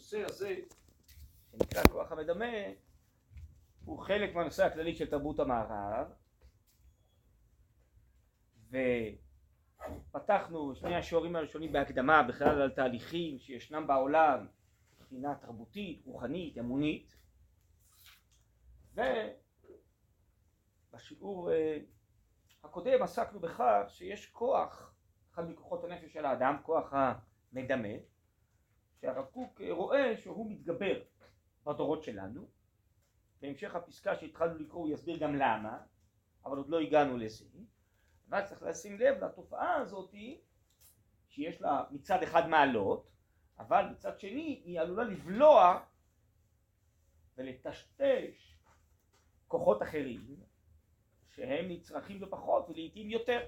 הנושא הזה, שנקרא כוח המדמה, הוא חלק מהנושא הכללי של תרבות המערב, ופתחנו שני השיעורים הראשונים בהקדמה בכלל על תהליכים שישנם בעולם מבחינה תרבותית, רוחנית, אמונית, ובשיעור אה, הקודם עסקנו בכך שיש כוח, אחד מכוחות הנפש של האדם, כוח המדמה, שהרב קוק רואה שהוא מתגבר בדורות שלנו. בהמשך הפסקה שהתחלנו לקרוא הוא יסביר גם למה, אבל עוד לא הגענו לזה. אבל צריך לשים לב לתופעה הזאת שיש לה מצד אחד מעלות, אבל מצד שני היא עלולה לבלוע ולטשטש כוחות אחרים שהם נצרכים בפחות ולעיתים יותר.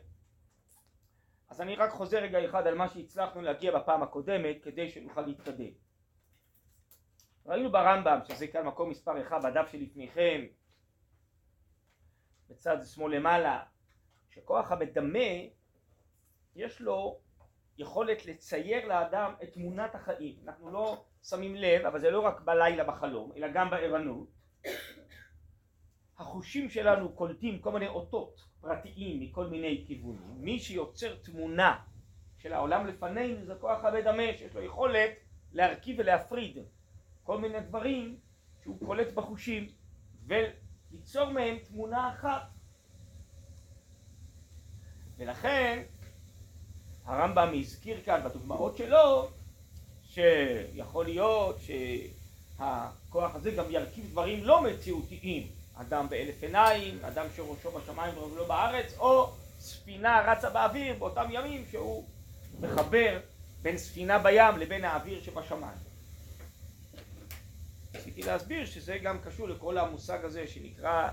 אז אני רק חוזר רגע אחד על מה שהצלחנו להגיע בפעם הקודמת כדי שנוכל להתקדם. ראינו ברמב"ם, שזה כאן מקום מספר אחד בדף שלפניכם, בצד שמאל למעלה, שכוח המדמה יש לו יכולת לצייר לאדם את תמונת החיים. אנחנו לא שמים לב, אבל זה לא רק בלילה בחלום, אלא גם בערנות. החושים שלנו קולטים כל מיני אותות פרטיים מכל מיני כיוונים. מי שיוצר תמונה של העולם לפנינו זה כוח המדמה שיש לו יכולת להרכיב ולהפריד כל מיני דברים שהוא קולט בחושים וליצור מהם תמונה אחת. ולכן הרמב"ם הזכיר כאן בדוגמאות שלו שיכול להיות שהכוח הזה גם ירכיב דברים לא מציאותיים אדם באלף עיניים, אדם שראשו בשמיים ולא בארץ, או ספינה רצה באוויר באותם ימים שהוא מחבר בין ספינה בים לבין האוויר שבשמיים. רציתי להסביר שזה גם קשור לכל המושג הזה שנקרא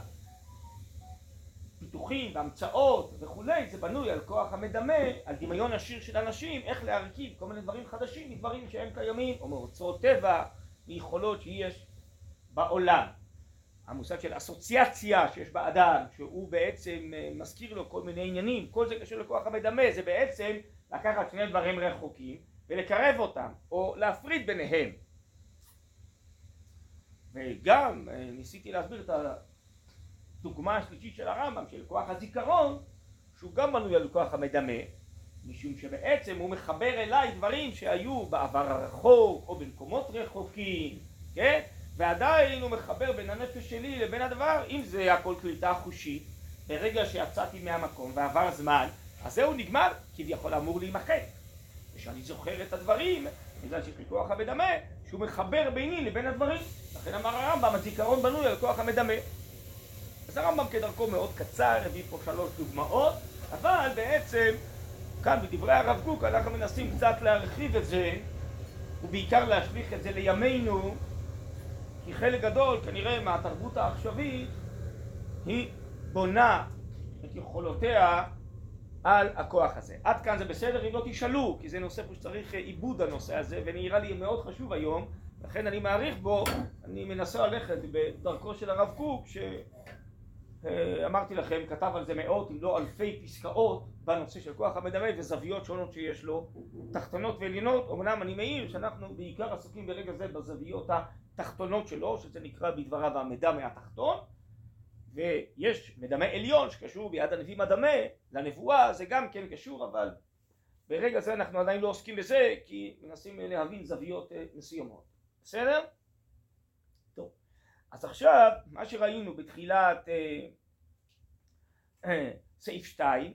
פיתוחים והמצאות וכולי, זה בנוי על כוח המדמה, על דמיון עשיר של אנשים, איך להרכיב כל מיני דברים חדשים מדברים שהם קיימים, או מאוצרות טבע, מיכולות שיש בעולם. המושג של אסוציאציה שיש באדם, שהוא בעצם אה, מזכיר לו כל מיני עניינים, כל זה קשור לכוח המדמה, זה בעצם לקחת שני דברים רחוקים ולקרב אותם, או להפריד ביניהם. וגם אה, ניסיתי להסביר את הדוגמה השלישית של הרמב"ם, של כוח הזיכרון, שהוא גם בנוי על כוח המדמה, משום שבעצם הוא מחבר אליי דברים שהיו בעבר הרחוק, או במקומות רחוקים, כן? ועדיין הוא מחבר בין הנפש שלי לבין הדבר, אם זה הכל קליטה חושית, ברגע שיצאתי מהמקום ועבר זמן, אז זהו נגמר, כביכול אמור להימחק. ושאני זוכר את הדברים, בגלל שיש לי כוח המדמה, שהוא מחבר ביני לבין הדברים. לכן אמר הרמב"ם, הזיכרון בנוי על כוח המדמה. אז הרמב"ם כדרכו מאוד קצר, הביא פה שלוש דוגמאות, אבל בעצם כאן בדברי הרב קוק אנחנו מנסים קצת להרחיב את זה, ובעיקר להשליך את זה לימינו, כי חלק גדול כנראה מהתרבות העכשווית היא בונה את יכולותיה על הכוח הזה. עד כאן זה בסדר אם לא תשאלו, כי זה נושא פה שצריך עיבוד הנושא הזה, ונראה לי מאוד חשוב היום, לכן אני מעריך בו, אני מנסה ללכת בדרכו של הרב קוק, שאמרתי לכם, כתב על זה מאות אם לא אלפי פסקאות בנושא של כוח המדמה וזוויות שונות שיש לו, תחתונות ועליונות, אמנם אני מעיר שאנחנו בעיקר עסוקים ברגע זה בזוויות התחתונות שלו, שזה נקרא בדבריו המדמה התחתון, ויש מדמה עליון שקשור ביד הנביא מדמה לנבואה, זה גם כן קשור, אבל ברגע זה אנחנו עדיין לא עוסקים בזה, כי מנסים להבין זוויות אה, מסוימות. בסדר? טוב. אז עכשיו, מה שראינו בתחילת אה, אה, סעיף 2,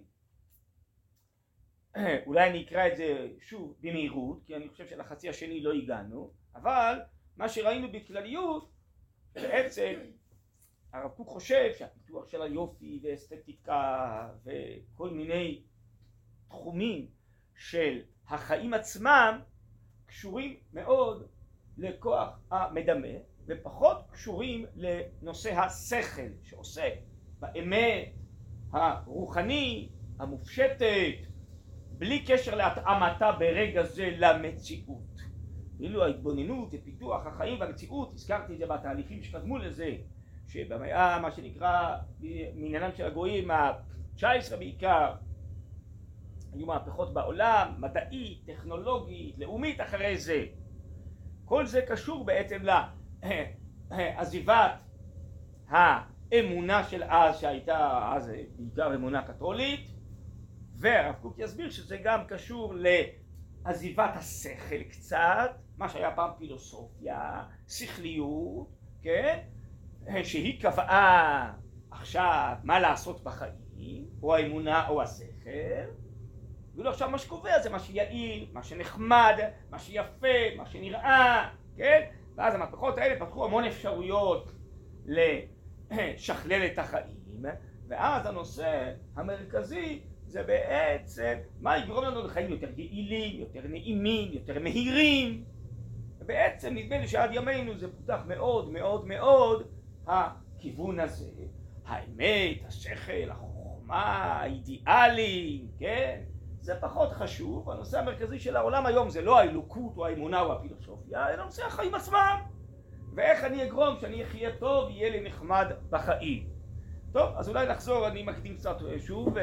אה, אולי אני אקרא את זה שוב במהירות, כי אני חושב שלחצי השני לא הגענו, אבל מה שראינו בכלליות, בעצם הרב קוק חושב שהפיתוח של היופי ואסתטיקה וכל מיני תחומים של החיים עצמם קשורים מאוד לכוח המדמה ופחות קשורים לנושא השכל שעוסק באמת הרוחני, המופשטת, בלי קשר להתאמתה ברגע זה למציאות. ואילו ההתבוננות ופיתוח החיים והמציאות, הזכרתי את זה בתהליכים שקדמו לזה, שבמאה מה שנקרא מעניינם של הגויים ה-19 בעיקר היו מהפכות בעולם, מדעית, טכנולוגית, לאומית אחרי זה. כל זה קשור בעצם לעזיבת האמונה של אז שהייתה אז בעיקר אמונה קתולית והרב קוק יסביר שזה גם קשור לעזיבת השכל קצת מה שהיה פעם פילוסופיה, שכליות, כן? שהיא קבעה עכשיו מה לעשות בחיים או האמונה או השכל ואילו עכשיו מה שקובע זה מה שיעיל, מה שנחמד, מה שיפה, מה שנראה, כן? ואז המהפכות האלה פתחו המון אפשרויות לשכלל את החיים ואז הנושא המרכזי זה בעצם מה יגרום לנו לחיים יותר יעילים, יותר נעימים, יותר מהירים ובעצם נדמה לי שעד ימינו זה פותח מאוד מאוד מאוד הכיוון הזה האמת, השכל, החוכמה, האידיאלים, כן? זה פחות חשוב, הנושא המרכזי של העולם היום זה לא האלוקות או האמונה או הפילוסופיה, אלא נושא החיים עצמם ואיך אני אגרום שאני אחיה טוב, יהיה לי נחמד בחיים. טוב, אז אולי נחזור, אני מקדים קצת שוב,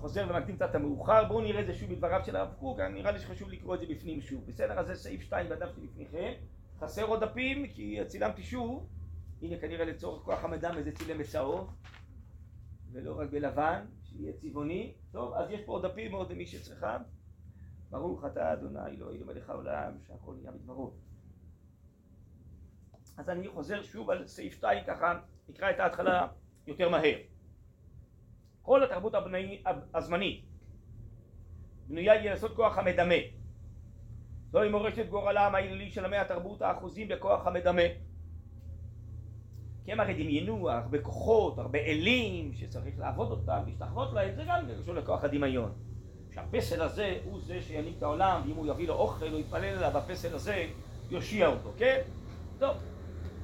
חוזר ומקדים קצת המאוחר, בואו נראה את זה שוב בדבריו של הרב קוק, נראה לי שחשוב לקרוא את זה בפנים שוב. בסדר? אז זה סעיף 2 בדפתי לפניכם, חסר עוד דפים כי צילמתי שוב, הנה כנראה לצורך כוח המדם איזה צילם בצהוב ולא רק בלבן, שיהיה צבעוני. טוב, אז יש פה עוד דפים עוד למי שצריכה. ברוך אתה אדוני אלוהינו מלך העולם שהכל נהיה בדברו. אז אני חוזר שוב על סעיף 2 ככה, נקרא את ההתחלה יותר מהר. כל התרבות הבני, הזמנית בנויה היא לעשות כוח המדמה. זוהי מורשת גורלם ההילולי של עמי התרבות האחוזים בכוח המדמה. כי הם הרי דמיינו הרבה כוחות, הרבה אלים שצריך לעבוד אותם, להשתחוות להם, זה גם קשור לכוח הדמיון. שהפסל הזה הוא זה שיניק את העולם, ואם הוא יביא לו אוכל הוא יתפלל אליו, הפסל הזה יושיע אותו, כן? טוב,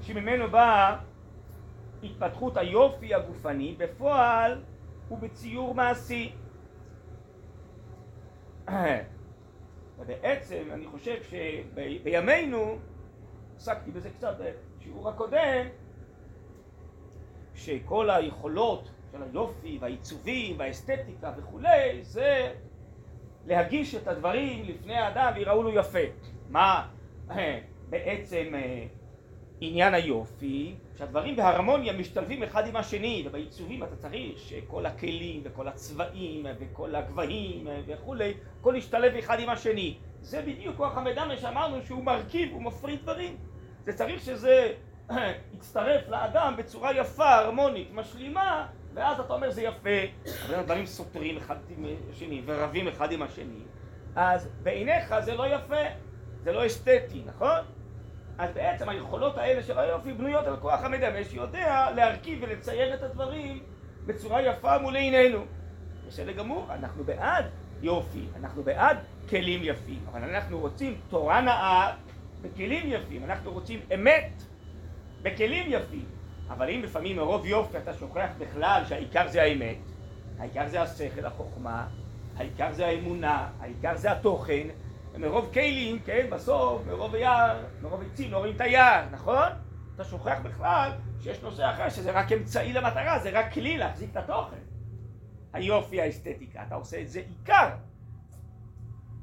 שממנו באה התפתחות היופי הגופני בפועל ובציור מעשי. ובעצם אני חושב שבימינו, עסקתי בזה קצת בשיעור הקודם, שכל היכולות של היופי והעיצובים והאסתטיקה וכולי זה להגיש את הדברים לפני האדם ויראו לו יפה. מה בעצם עניין היופי? שהדברים בהרמוניה משתלבים אחד עם השני ובעיצובים אתה צריך שכל הכלים וכל הצבעים וכל הגבהים וכולי הכל ישתלב אחד עם השני זה בדיוק כוח המדמה שאמרנו שהוא מרכיב, הוא מפריד דברים זה צריך שזה יצטרף לאדם בצורה יפה, הרמונית, משלימה, ואז אתה אומר זה יפה, אבל הדברים סותרים אחד עם השני ורבים אחד עם השני, אז בעיניך זה לא יפה, זה לא אסתטי, נכון? אז בעצם היכולות האלה של היופי בנויות על כוח המדמה שיודע להרכיב ולצייר את הדברים בצורה יפה מול עינינו. בסדר גמור, אנחנו בעד יופי, אנחנו בעד כלים יפים, אבל אנחנו רוצים תורה נאה בכלים יפים, אנחנו רוצים אמת בכלים יפים, אבל אם לפעמים מרוב יופי אתה שוכח בכלל שהעיקר זה האמת, העיקר זה השכל, החוכמה, העיקר זה האמונה, העיקר זה התוכן, ומרוב כלים, כן, בסוף, מרוב יער, מרוב עצים לא רואים את היער, נכון? אתה שוכח בכלל שיש נושא אחר שזה רק אמצעי למטרה, זה רק כלי להחזיק את התוכן. היופי, האסתטיקה, אתה עושה את זה עיקר.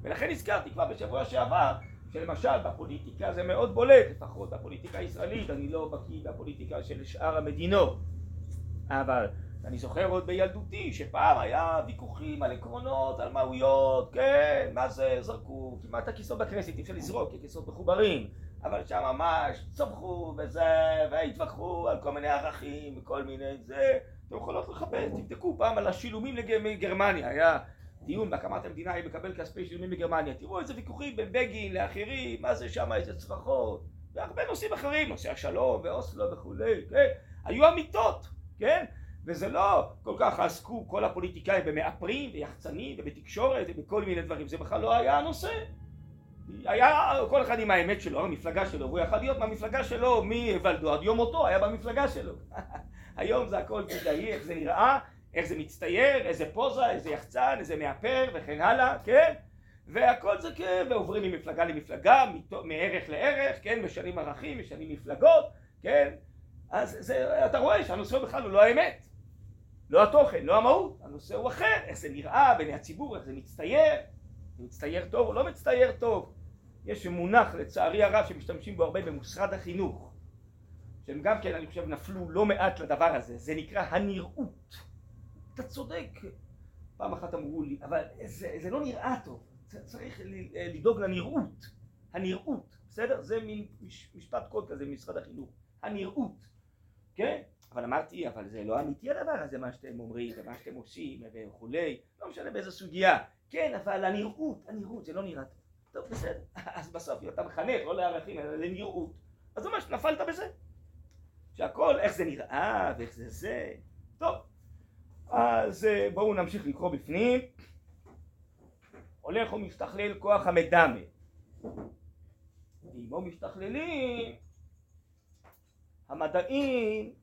ולכן הזכרתי כבר בשבוע שעבר שלמשל בפוליטיקה זה מאוד בולט, לפחות בפוליטיקה הישראלית, אני לא בקיא בפוליטיקה של שאר המדינות, אבל אני זוכר עוד בילדותי שפעם היה ויכוחים על עקרונות, על מהויות, כן, מה זה, זרקו כמעט הכיסאות בכנסת, אי אפשר לזרוק, כי הכיסאות מחוברים, אבל שם ממש צמחו וזה, והתווכחו על כל מיני ערכים וכל מיני זה, אתם יכולות לכבד, תבדקו פעם על השילומים לגרמניה, היה דיון בהקמת המדינה היא מקבל כספי שילומים בגרמניה. תראו איזה ויכוחים בין בגין לאחרים, מה זה שם, איזה צרחות, והרבה נושאים אחרים, נושא השלום ואוסלו וכולי, כן? היו אמיתות, כן? וזה לא כל כך עסקו כל הפוליטיקאים במאפרים ויחצנים ובתקשורת ובכל מיני דברים, זה בכלל לא היה הנושא. היה כל אחד עם האמת שלו, המפלגה שלו, והוא יכול להיות מהמפלגה שלו מוולדו עד יום מותו, היה במפלגה שלו. היום זה הכל כדאי, איך זה נראה, איך זה מצטייר, איזה פוזה, איזה יחצן, איזה מאפר וכן הלאה, כן? והכל זה כן, ועוברים ממפלגה למפלגה, מערך לערך, כן? משנים ערכים, משנים מפלגות, כן? אז זה, אתה רואה שהנושא בכלל הוא לא האמת, לא התוכן, לא המהות, הנושא הוא אחר, איך זה נראה בעיני הציבור, איך זה מצטייר, זה מצטייר טוב או לא מצטייר טוב, יש מונח לצערי הרב שמשתמשים בו הרבה במשרד החינוך שהם גם כן אני חושב נפלו לא מעט לדבר הזה זה נקרא הנראות. אתה צודק. פעם אחת אמרו לי אבל זה, זה לא נראה טוב צריך לדאוג לנראות. הנראות בסדר? זה מין משפט קוד כזה במשרד החינוך. הנראות כן אבל אמרתי אבל זה לא אמיתי הדבר הזה מה שאתם אומרים ומה שאתם עושים וכולי. לא משנה באיזה סוגיה. כן אבל הנראות הנראות זה לא נראה טוב. טוב בסדר, אז בסוף אתה מחנך לא לערכים אלא לנראות. אז ממש נפלת בזה? שהכל איך זה נראה ואיך זה זה. טוב אז אה, בואו נמשיך לקרוא בפנים. הולך ומשתכלל כוח המדמה. ועמו משתכללים המדעים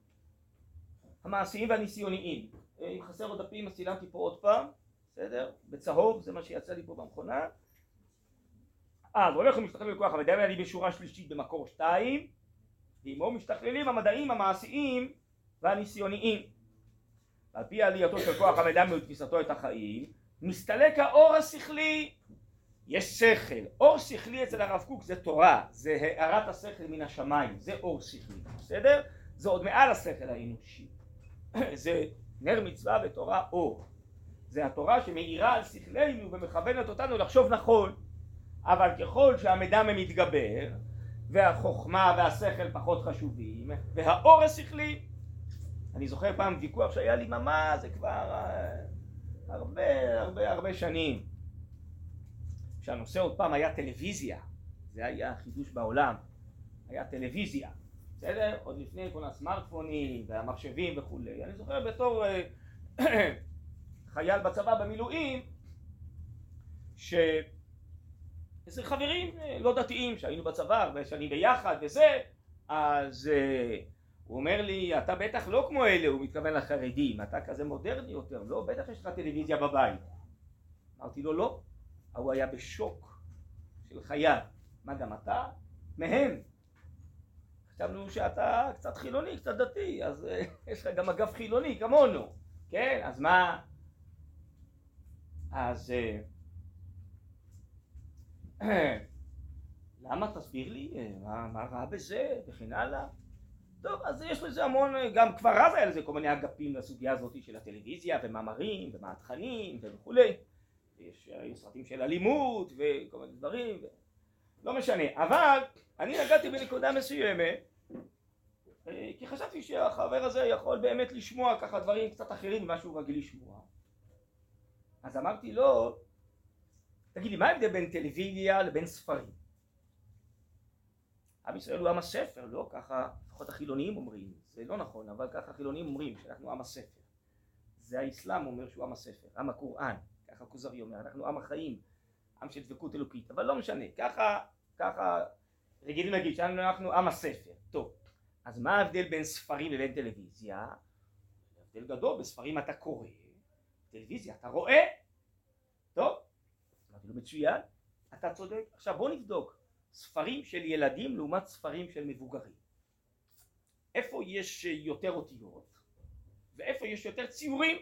המעשיים והניסיוניים. אם חסר עוד דפים אז צילמתי פה עוד פעם בסדר? בצהוב זה מה שיצא לי פה במכונה. אז הולך ומשתכלל בכוח המדעים אני בשורה שלישית במקור שתיים ועמו משתכללים המדעים המעשיים והניסיוניים. על פי עלייתו של כוח המדעים ותפיסתו את החיים מסתלק האור השכלי. יש שכל. אור שכלי אצל הרב קוק זה תורה זה הארת השכל מן השמיים זה אור שכלי בסדר? זה עוד מעל השכל האנושי זה נר מצווה ותורה אור זה התורה שמאירה על שכלנו ומכוונת אותנו לחשוב נכון. אבל ככל שהמידע מתגבר והחוכמה והשכל פחות חשובים והאור השכלי. אני זוכר פעם ויכוח שהיה לי ממש זה כבר אה, הרבה הרבה הרבה שנים. שהנושא עוד פעם היה טלוויזיה זה היה חידוש בעולם. היה טלוויזיה בסדר? עוד לפני כל הסמארטפונים והמחשבים וכולי. אני זוכר בתור אה, חייל בצבא במילואים ש... איזה חברים אה, לא דתיים שהיינו בצבא הרבה שנים ביחד וזה אז uh, הוא אומר לי אתה בטח לא כמו אלה הוא מתכוון לחרדים אתה כזה מודרני יותר לא בטח יש לך טלוויזיה בבית אמרתי לו לא הוא היה בשוק של חייו מה גם אתה? מהם חשבנו שאתה קצת חילוני קצת דתי אז uh, יש לך גם אגף חילוני כמונו כן? אז מה? אז uh, למה תסביר לי מה, מה רע בזה וכן הלאה? טוב אז יש לזה המון גם כבר אז היה לזה כל מיני אגפים לסוגיה הזאת של הטלוויזיה ומאמרים ומה התכנים וכולי. יש סרטים של אלימות וכל מיני דברים ו... לא משנה אבל אני נגעתי בנקודה מסוימת כי חשבתי שהחבר הזה יכול באמת לשמוע ככה דברים קצת אחרים ממה שהוא רגיל לשמוע אז אמרתי לו תגיד לי, מה ההבדל בין טלוויזיה לבין ספרים? עם ישראל הוא עם הספר, לא ככה, לפחות החילונים אומרים, זה לא נכון, אבל ככה החילונים אומרים שאנחנו עם הספר. זה האסלאם אומר שהוא עם הספר, עם הקוראן, ככה כוזרי אומר, אנחנו עם החיים, עם של דבקות אלוקית, אבל לא משנה, ככה, ככה רגילים להגיד שאנחנו עם הספר. טוב, אז מה ההבדל בין ספרים לבין טלוויזיה? הבדל גדול, בספרים אתה קורא, טלוויזיה אתה רואה. טוב, אמרתי לו מצוין, אתה צודק. עכשיו בוא נבדוק ספרים של ילדים לעומת ספרים של מבוגרים. איפה יש יותר אותיות ואיפה יש יותר ציורים?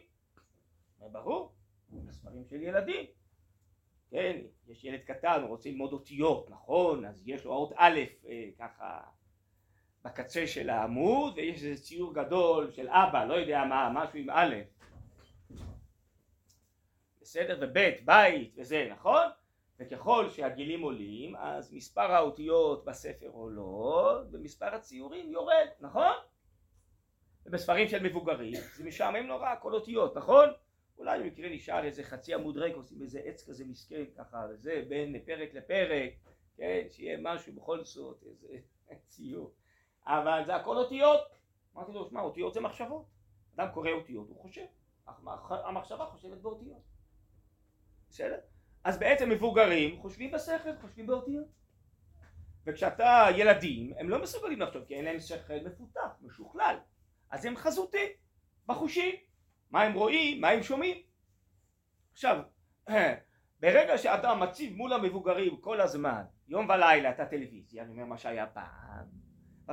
ברור, ספרים של ילדים. כן, יש ילד קטן, הוא רוצה ללמוד אותיות, נכון, אז יש לו אות א' אה, ככה בקצה של העמוד ויש איזה ציור גדול של אבא, לא יודע מה, משהו עם א', בסדר? ובית, בית וזה, נכון? וככל שהגילים עולים אז מספר האותיות בספר עולות ומספר הציורים יורד, נכון? ובספרים של מבוגרים זה משעמם נורא כל אותיות, נכון? אולי במקרה נשאר איזה חצי עמוד ריק עושים איזה עץ כזה מסכן ככה וזה בין פרק לפרק כן שיהיה משהו בכל זאת איזה ציור אבל זה הכל אותיות אמרתי לו שמע אותיות זה מחשבות אדם קורא אותיות הוא חושב המחשבה חושבת באותיות בסדר? אז בעצם מבוגרים חושבים בשכל, חושבים באותיות. וכשאתה ילדים, הם לא מסוגלים לחשוב, כי אין להם שכל מפותח, משוכלל. אז הם חזותי, בחושים. מה הם רואים, מה הם שומעים. עכשיו, ברגע שאתה מציב מול המבוגרים כל הזמן, יום ולילה, את הטלוויזיה, אני אומר מה שהיה פעם,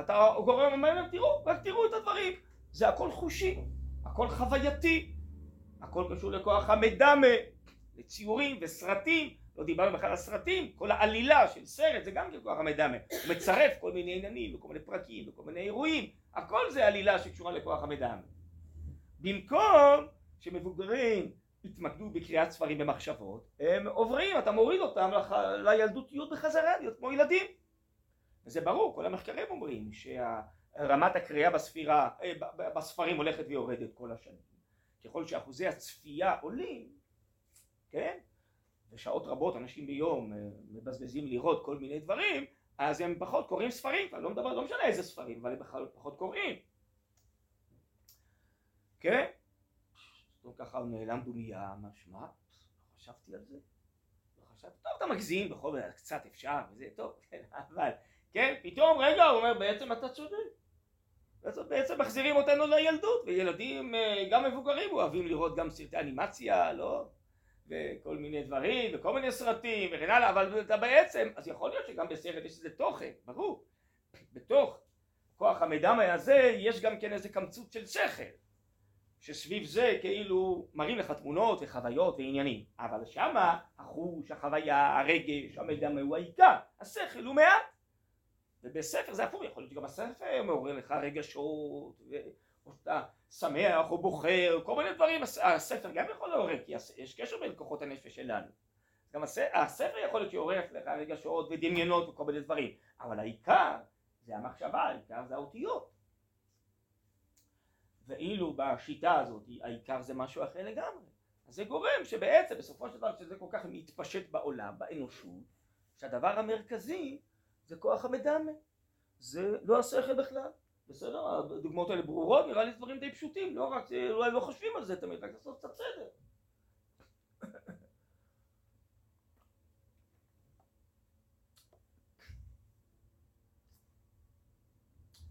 אתה גורם, אומר להם, תראו, רק תראו את הדברים. זה הכל חושי, הכל חווייתי, הכל קשור לכוח המדמה. לציורים וסרטים, לא דיברנו בכלל על סרטים, כל העלילה של סרט זה גם כן כוח המדמה, הוא מצרף כל מיני עניינים וכל מיני פרקים וכל מיני אירועים, הכל זה עלילה שקשורה לכוח המדמה. במקום שמבוגרים יתמקדו בקריאת ספרים במחשבות, הם עוברים, אתה מוריד אותם לח... לילדותיות בחזרה, להיות כמו ילדים. וזה ברור, כל המחקרים אומרים שרמת הקריאה בספירה, אה, בספרים הולכת ויורדת כל השנים. ככל שאחוזי הצפייה עולים, כן? ושעות רבות אנשים ביום אה, מבזבזים לראות כל מיני דברים, אז הם פחות קוראים ספרים, לא מדבר, לא משנה איזה ספרים, אבל הם בכלל פחות קוראים. כן? פתאום ככה הוא נעלם דומייה, מה שמע? לא חשבתי על זה. לא חשבתי, טוב אתה מגזים בכל זאת, קצת אפשר וזה, טוב, כן, אבל, כן, פתאום רגע הוא אומר בעצם אתה צודק. בעצם מחזירים אותנו לילדות, וילדים, אה, גם מבוגרים אוהבים לראות גם סרטי אנימציה, לא? וכל מיני דברים, וכל מיני סרטים וכן הלאה, אבל אתה בעצם, אז יכול להיות שגם בסרט יש איזה תוכן, ברור. בתוך כוח המדם הזה יש גם כן איזה קמצות של שכל. שסביב זה כאילו מראים לך תמונות וחוויות ועניינים. אבל שמה החוש, החוויה, הרגש, המדם הוא העיקר השכל הוא מעט. ובספר זה הפוך יכול להיות שגם הספר מעורר לך רגשות או שאתה שמח או בוחר כל מיני דברים. הספר גם יכול לעורר כי יש קשר בין כוחות הנפש שלנו. גם הספר יכול להיות שיעורר לך רגשות ודמיונות וכל מיני דברים. אבל העיקר זה המחשבה, העיקר זה האותיות ואילו בשיטה הזאת העיקר זה משהו אחר לגמרי. אז זה גורם שבעצם בסופו של דבר שזה כל כך מתפשט בעולם, באנושות שהדבר המרכזי זה כוח המדמה. זה לא השכל בכלל. בסדר? הדוגמאות האלה ברורות, נראה לי דברים די פשוטים, לא רק, אולי לא חושבים על זה תמיד, רק לעשות קצת סדר.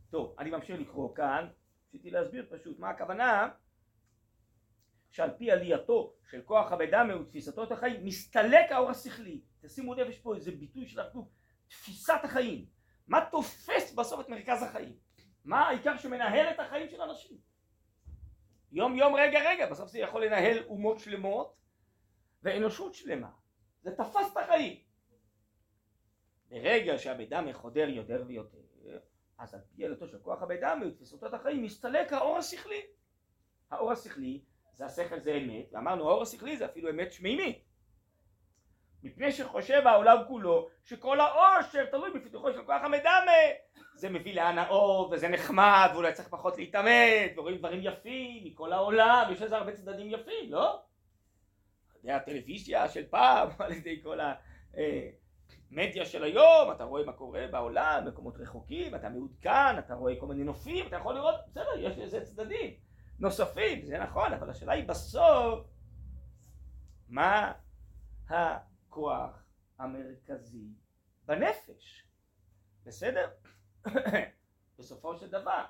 טוב, אני ממשיך לקרוא כאן רציתי להסביר פשוט מה הכוונה שעל פי עלייתו של כוח הבדמה ותפיסתו את החיים מסתלק האור השכלי. תשימו לב יש פה איזה ביטוי של הרב תפיסת החיים. מה תופס בסוף את מרכז החיים? מה העיקר שמנהל את החיים של אנשים יום יום רגע רגע בסוף זה יכול לנהל אומות שלמות ואנושות שלמה. זה תפס את החיים. ברגע שהבדמה חודר יותר ויותר אז על פי ילדתו של כוח הבדמי ותפיסותות החיים מסתלק האור השכלי. האור השכלי זה השכל זה אמת, ואמרנו האור השכלי זה אפילו אמת שמימית. מפני שחושב העולם כולו שכל העושר תלוי בפיתוחו של כוח המדמה זה מביא להנאות וזה נחמד ואולי צריך פחות להתעמת ורואים דברים יפים מכל העולם יש לזה הרבה צדדים יפים לא? ידי הטלוויזיה של פעם על ידי כל ה... מדיה של היום, אתה רואה מה קורה בעולם, מקומות רחוקים, אתה מעודכן, אתה רואה כל מיני נופים, אתה יכול לראות, בסדר, יש לזה צדדים נוספים, זה נכון, אבל השאלה היא בסוף, מה הכוח המרכזי בנפש, בסדר? בסופו של דבר,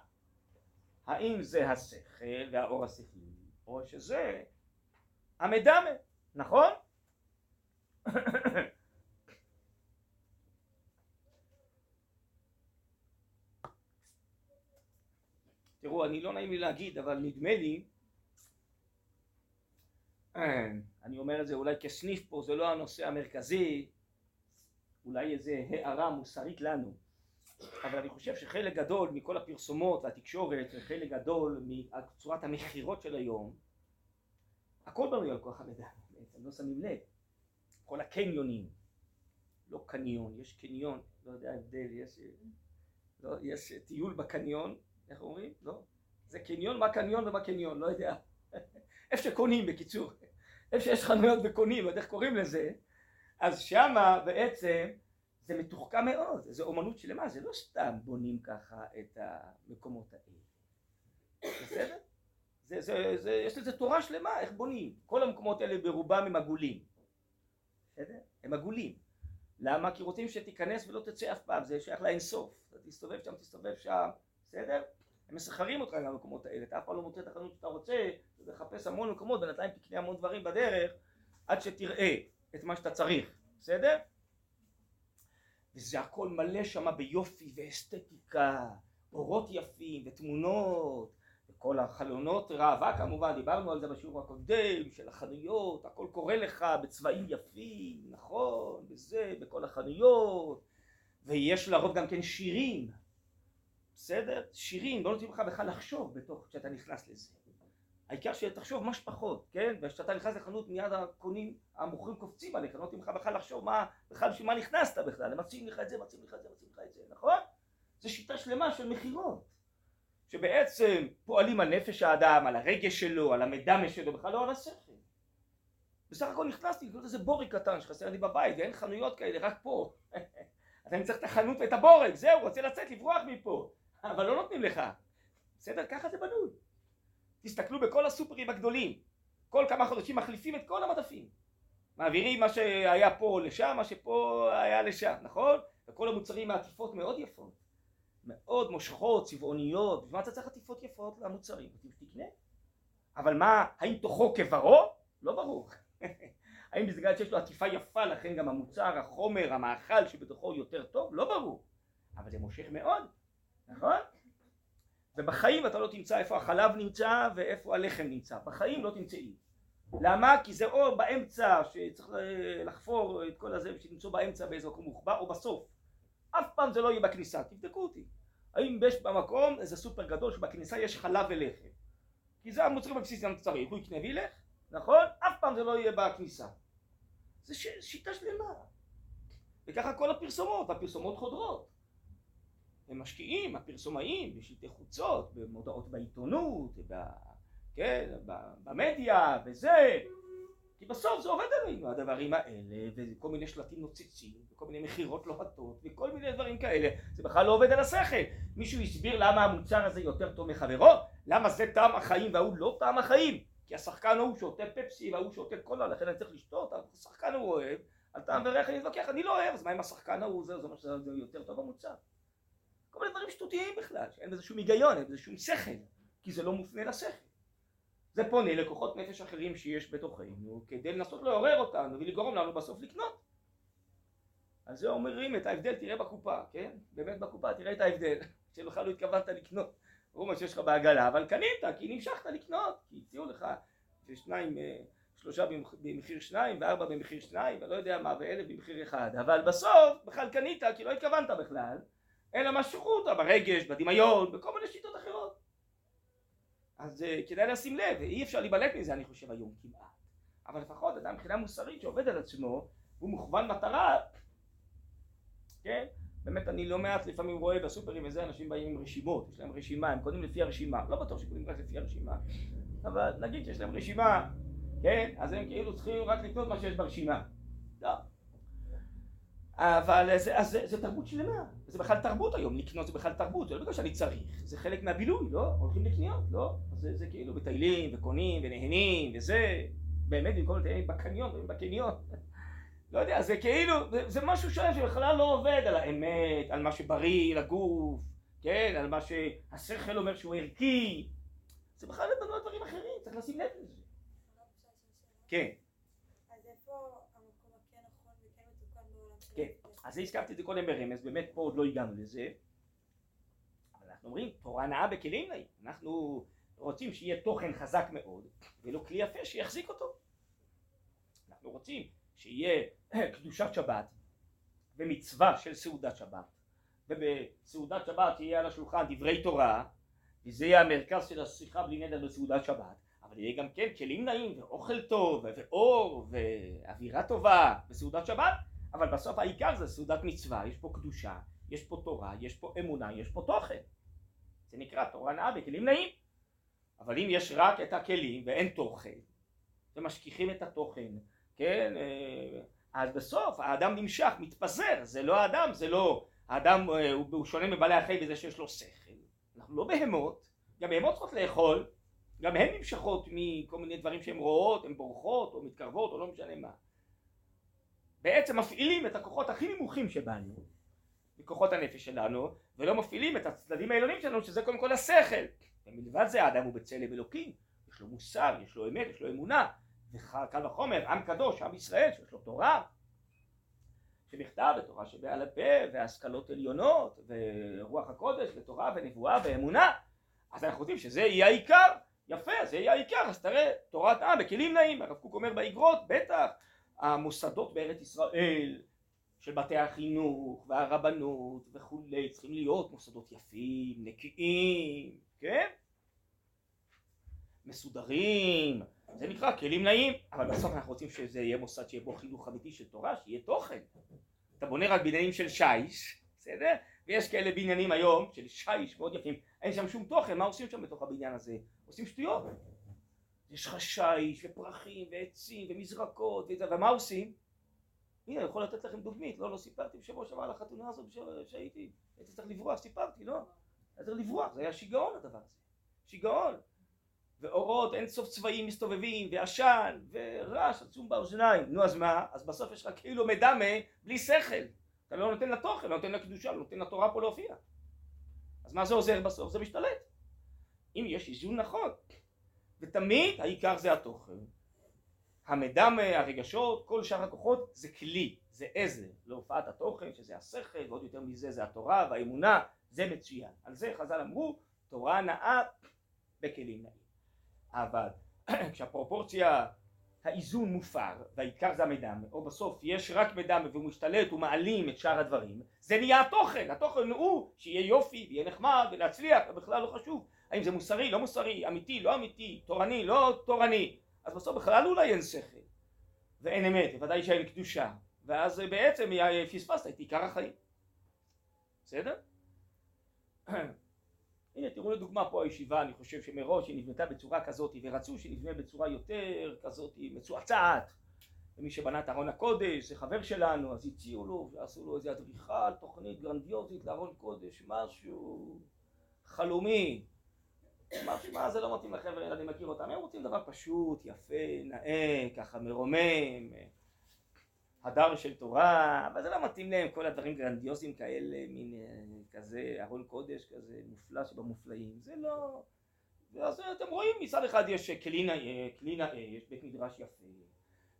האם זה השכל והאור השכלי, או שזה המדמה, נכון? תראו, אני לא נעים לי להגיד, אבל נדמה לי, אה, אני אומר את זה אולי כסניף פה, זה לא הנושא המרכזי, אולי איזה הערה מוסרית לנו, אבל אני חושב שחלק גדול מכל הפרסומות והתקשורת וחלק גדול מצורת המכירות של היום, הכל בנוי על כוח המידע, בעצם לא שמים לב, כל הקניונים, לא קניון, יש קניון, לא יודע ההבדל, יש, לא, יש טיול בקניון איך אומרים? לא. זה קניון, מה קניון ומה קניון, לא יודע. איפה שקונים בקיצור. איפה שיש חנויות וקונים, לא איך קוראים לזה, אז שמה בעצם זה מתוחכם מאוד, זה אומנות שלמה, זה לא סתם בונים ככה את המקומות האלה. בסדר? זה, זה, זה, יש לזה תורה שלמה איך בונים. כל המקומות האלה ברובם הם עגולים. בסדר? הם עגולים. למה? כי רוצים שתיכנס ולא תצא אף פעם, זה שייך לאינסוף. תסתובב שם, תסתובב שם, בסדר? הם מסחרים אותך גם במקומות האלה, אתה אף פעם לא מוצא את החנות שאתה רוצה, לחפש המון מקומות, בינתיים תקנה המון דברים בדרך, עד שתראה את מה שאתה צריך, בסדר? וזה הכל מלא שם ביופי ואסתטיקה, אורות יפים ותמונות, כל החלונות ראווה כמובן, דיברנו על זה בשיעור הקודם, של החנויות, הכל קורה לך בצבעים יפים, נכון, וזה, בכל החנויות, ויש לרוב גם כן שירים, בסדר? שירים, לא נותנים לך בכלל לחשוב בתוך, כשאתה נכנס לזה. העיקר שתחשוב מה שפחות, כן? וכשאתה נכנס לחנות מיד הקונים, המוכרים קופצים עליך, לא נותנים לך בכלל לחשוב מה, בכלל בשביל מה נכנסת בכלל, הם מציעים לך את זה, מציעים לך את זה, מציעים לך את זה, נכון? זו שיטה שלמה של מכירות, שבעצם פועלים על נפש האדם, על הרגש שלו, על המדמה שלו, בכלל לא על השכל. בסך הכל נכנסתי לקנות איזה בורג קטן שחסר לי בבית, ואין חנויות כאלה, רק פה. אז אני צריך את החנות ואת הבורג, זהו, רוצה לצאת, לברוח מפה, אבל לא נותנים לך. בסדר? ככה זה בנוי. תסתכלו בכל הסופרים הגדולים, כל כמה חודשים מחליפים את כל המדפים. מעבירים מה שהיה פה לשם, מה שפה היה לשם, נכון? וכל המוצרים מעטיפות מאוד יפות. מאוד מושכות, צבעוניות, בשביל מה אתה צריך עטיפות יפות למוצרים? תקנה. אבל מה, האם תוכו כברו? לא ברור. האם בגלל שיש לו עטיפה יפה לכן גם המוצר, החומר, המאכל שבתוכו יותר טוב? לא ברור. אבל זה מושך מאוד, נכון? ובחיים אתה לא תמצא איפה החלב נמצא ואיפה הלחם נמצא, בחיים לא תמצאי. למה? כי זה או באמצע שצריך לחפור את כל הזה ושלמצוא באמצע באיזה מקום מוחבא או בסוף. אף פעם זה לא יהיה בכניסה, תבדקו אותי. האם יש במקום איזה סופר גדול שבכניסה יש חלב ולחם? כי זה המוצרים הבסיסיים צריך, הוא יקנה וילך, נכון? אף פעם זה לא יהיה בכניסה. זה ש... שיטה שלמה. וככה כל הפרסומות, הפרסומות חודרות. הם משקיעים, הפרסומאים, בשלטי חוצות, במודעות בעיתונות, ב... כן, במדיה, וזה. כי בסוף זה עובד עלינו הדברים האלה, וכל מיני שלטים נוצצים, וכל מיני מכירות לוהטות, וכל מיני דברים כאלה. זה בכלל לא עובד על השכל. מישהו הסביר למה המוצר הזה יותר טוב מחברו? למה זה טעם החיים וההוא לא טעם החיים? כי השחקן ההוא שותה פפסי וההוא שותה קולה, לכן אני צריך לשתות, השחקן הוא אוהב, על טעם וריח אני אתווכח, אני לא אוהב, אז מה אם השחקן ההוא זה, זה אומר שזה יותר טוב במוצר. כל מיני דברים שטותיים בכלל, שאין בזה שום היגיון, אין בזה שום שכל, כי זה לא מופנה לשכל. זה פונה לכוחות נפש אחרים שיש בתוכנו, כדי לנסות לעורר אותנו ולגרום לנו בסוף לקנות. אז זה אומרים את ההבדל תראה בקופה, כן? באמת בקופה תראה את ההבדל, שבכלל לא התכוונת לקנות. ברור מה שיש לך בעגלה, אבל קנית, כי נמשכת לקנות, כי הציעו לך ששניים, שלושה במחיר שניים וארבע במחיר שניים ולא יודע מה ואלף במחיר אחד, אבל בסוף בכלל קנית כי לא התכוונת בכלל אלא משכו אותה ברגש, בדמיון, בכל מיני שיטות אחרות. אז uh, כדאי לשים לב, אי אפשר להיבלט מזה אני חושב היום כמעט. אבל לפחות אדם מבחינה מוסרית שעובד על עצמו, הוא מוכוון מטרה, כן? באמת אני לא מעט לפעמים רואה בסופרים וזה אנשים באים עם רשימות, יש להם רשימה, הם קונים לפי הרשימה, לא בטוח שקונים רק לפי הרשימה, אבל נגיד שיש להם רשימה, כן? אז הם כאילו צריכים רק לקנות מה שיש ברשימה. לא. אבל זה, אז זה, זה תרבות שלמה, זה בכלל תרבות היום, לקנות זה בכלל תרבות, זה לא בגלל שאני צריך, זה חלק מהבילוי, לא? הולכים לקניות, לא? זה, זה כאילו מטיילים וקונים ונהנים וזה, באמת במקום לטייל בקניון, בקניון, לא יודע, זה כאילו, זה, זה משהו שלם שבכלל לא עובד על האמת, על מה שבריא לגוף, כן, על מה שהשכל אומר שהוא ערכי, זה בכלל לא דברים אחרים, צריך לשים לב לזה. כן, אז הזכרתי את זה קודם ברמז, באמת פה עוד לא הגענו לזה. אבל אנחנו אומרים, תורה נאה בכלים נאים. אנחנו רוצים שיהיה תוכן חזק מאוד, ולא כלי יפה שיחזיק אותו. אנחנו רוצים שיהיה קדושת שבת, ומצווה של סעודת שבת, ובסעודת שבת יהיה על השולחן דברי תורה, וזה יהיה המרכז של השיחה בלי נדר בסעודת שבת, אבל יהיה גם כן כלים נאים, ואוכל טוב, ואור, ואווירה טובה בסעודת שבת. אבל בסוף העיקר זה סעודת מצווה, יש פה קדושה, יש פה תורה, יש פה אמונה, יש פה תוכן. זה נקרא תורה נאה בכלים נאים. אבל אם יש רק את הכלים ואין תוכן, ומשכיחים את התוכן, כן, אה, אז בסוף האדם נמשך, מתפזר, זה לא האדם, זה לא, האדם אה, הוא שונה מבעלי החיים בזה שיש לו שכל. אנחנו לא בהמות, גם בהמות צריכות לאכול, גם הן נמשכות מכל מיני דברים שהן רואות, הן בורחות או מתקרבות או לא משנה מה. בעצם מפעילים את הכוחות הכי נמוכים שבנו, מכוחות הנפש שלנו, ולא מפעילים את הצדדים העליונים שלנו, שזה קודם כל השכל. ומלבד זה האדם הוא בצלם אלוקים, יש לו מוסר, יש לו אמת, יש לו אמונה, וקל וחומר, עם קדוש, עם ישראל, שיש לו תורה, שנכתב ותורה שבעל הפה, והשכלות עליונות, ורוח הקודש, ותורה ונבואה ואמונה, אז אנחנו רוצים שזה יהיה העיקר, יפה, זה יהיה העיקר, אז תראה, תורת עם בכלים נעים, הרב קוק אומר באגרות, בטח, המוסדות בארץ ישראל של בתי החינוך והרבנות וכולי צריכים להיות מוסדות יפים, נקיים, כן? מסודרים, זה נקרא כלים נעים, אבל בסוף אנחנו רוצים שזה יהיה מוסד שיהיה בו חינוך אמיתי של תורה, שיהיה תוכן. אתה בונה רק בניינים של שיש, בסדר? ויש כאלה בניינים היום של שיש מאוד יפים, אין שם שום תוכן, מה עושים שם בתוך הבניין הזה? עושים שטויות. יש לך שיש ופרחים ועצים ומזרקות ומה עושים? הנה אני יכול לתת לכם דוגמית, לא, לא סיפרתי בשבוע שעבר על החתונה הזאת שהייתי, הייתי צריך לברוח, סיפרתי, לא? היה צריך לברוח, זה היה שיגעון הדבר הזה, שיגעון. ואורות אין סוף צבעים מסתובבים, ועשן, ורעש עצום באוזניים, נו אז מה? אז בסוף יש לך כאילו מדמה בלי שכל, אתה לא נותן לתוכן, לא נותן לקדושה, לא נותן לתורה פה להופיע. אז מה זה עוזר בסוף? זה משתלט. אם יש איזון נכון, ותמיד העיקר זה התוכן. המדם, הרגשות, כל שאר הכוחות זה כלי, זה עזר להופעת התוכן, שזה השכל, ועוד יותר מזה זה התורה והאמונה, זה מצוין. על זה חז"ל אמרו, תורה נאה בכלים נאים. אבל כשהפרופורציה, האיזון מופר, והעיקר זה המדם, או בסוף יש רק מדם והוא משתלט ומעלים את שאר הדברים, זה נהיה התוכן, התוכן הוא שיהיה יופי, ויהיה נחמד, ולהצליח, בכלל לא חשוב. האם זה מוסרי, לא מוסרי, אמיתי, לא אמיתי, תורני, לא תורני, אז בסוף בכלל אולי אין שכל ואין אמת, בוודאי שאין קדושה, ואז בעצם פספסת את עיקר החיים. בסדר? הנה תראו לדוגמה פה הישיבה, אני חושב שמראש היא נבנתה בצורה כזאת ורצו שנבנה בצורה יותר כזאת מצועצעת ומי שבנה את ארון הקודש זה חבר שלנו אז הציעו לו ועשו לו איזה אדריכל, תוכנית גרנדיוזית לארון קודש, משהו חלומי משהו, מה זה לא מתאים לחבר'ה, אני מכיר אותם, הם רוצים דבר פשוט, יפה, נאה, ככה מרומם הדר של תורה, אבל זה לא מתאים להם כל הדברים גרנדיוזיים כאלה, מין אה, כזה ארון קודש כזה מופלא שבמופלאים, זה לא... אז אתם רואים מצד אחד יש כלי נאה, כלי נאה, יש בית מדרש יפה,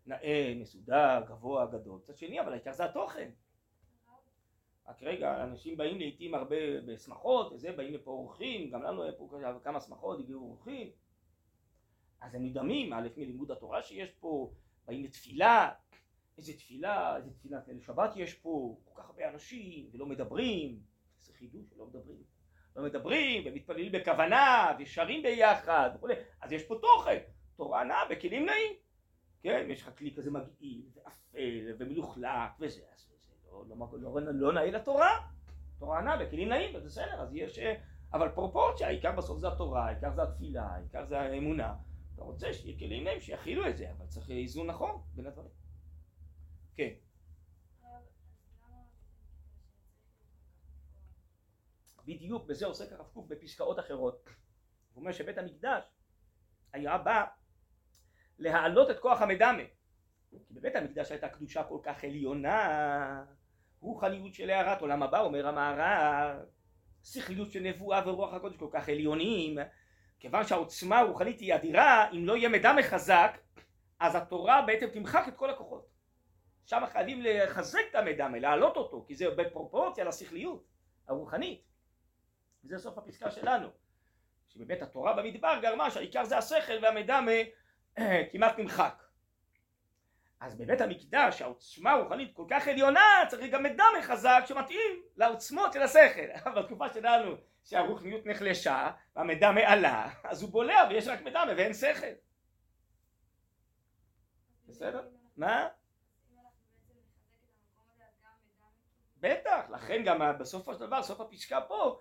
נאה, מסודר, גבוה, גדול, מצד שני אבל העיקר זה התוכן רק רגע, אנשים באים לעיתים הרבה בשמחות, וזה, באים לפה אורחים, גם לנו היה פה כמה שמחות, הגיעו אורחים. אז הם נדהמים, א' מלימוד התורה שיש פה, באים לתפילה, איזה תפילה, איזה תפילת ליל שבת יש פה, כל כך הרבה אנשים, ולא מדברים, איזה חידוש שלא מדברים, לא מדברים, ומתפללים בכוונה, ושרים ביחד, וכולי, אז יש פה תוכן, תורה נאה בכלים נאים, כן, יש לך כלי כזה מגעיל, ואפל, ומלוכלך, וזה, אז זה לא, לא, לא, לא, לא נאה לתורה, תורה נאה בכלים נאים, וזה בסדר, אז יש, אבל פרופורציה, העיקר בסוף זה התורה, העיקר זה התפילה, העיקר זה האמונה, אתה רוצה שיהיה כלים נאים שיכילו את זה, אבל צריך איזון נכון בין הדברים. כן. בדיוק בזה עוסק הרב קוק בפסקאות אחרות. הוא אומר שבית המקדש היה בא להעלות את כוח המדמה. כי בבית המקדש הייתה קדושה כל כך עליונה, רוחניות של הערת עולם הבא, אומר המהר"ל, שכליות של נבואה ורוח הקודש כל כך עליונים, כיוון שהעוצמה הרוחנית היא אדירה, אם לא יהיה מדמה חזק, אז התורה בעצם תמחק את כל הכוחות. שם חייבים לחזק את המדמה, להעלות אותו, כי זה בפרופורציה לשכליות הרוחנית. וזה סוף הפסקה שלנו. שבבית התורה במדבר גרמה שהעיקר זה השכל והמדמה כמעט נמחק. אז בבית המקדש העוצמה הרוחנית כל כך עליונה צריך גם מדמה חזק שמתאים לעוצמות של השכל. בתקופה שלנו שהרוחניות נחלשה והמדמה עלה אז הוא בולע ויש רק מדמה ואין שכל. בסדר? מה? בטח, לכן גם בסופו של דבר, סוף הפסקה פה,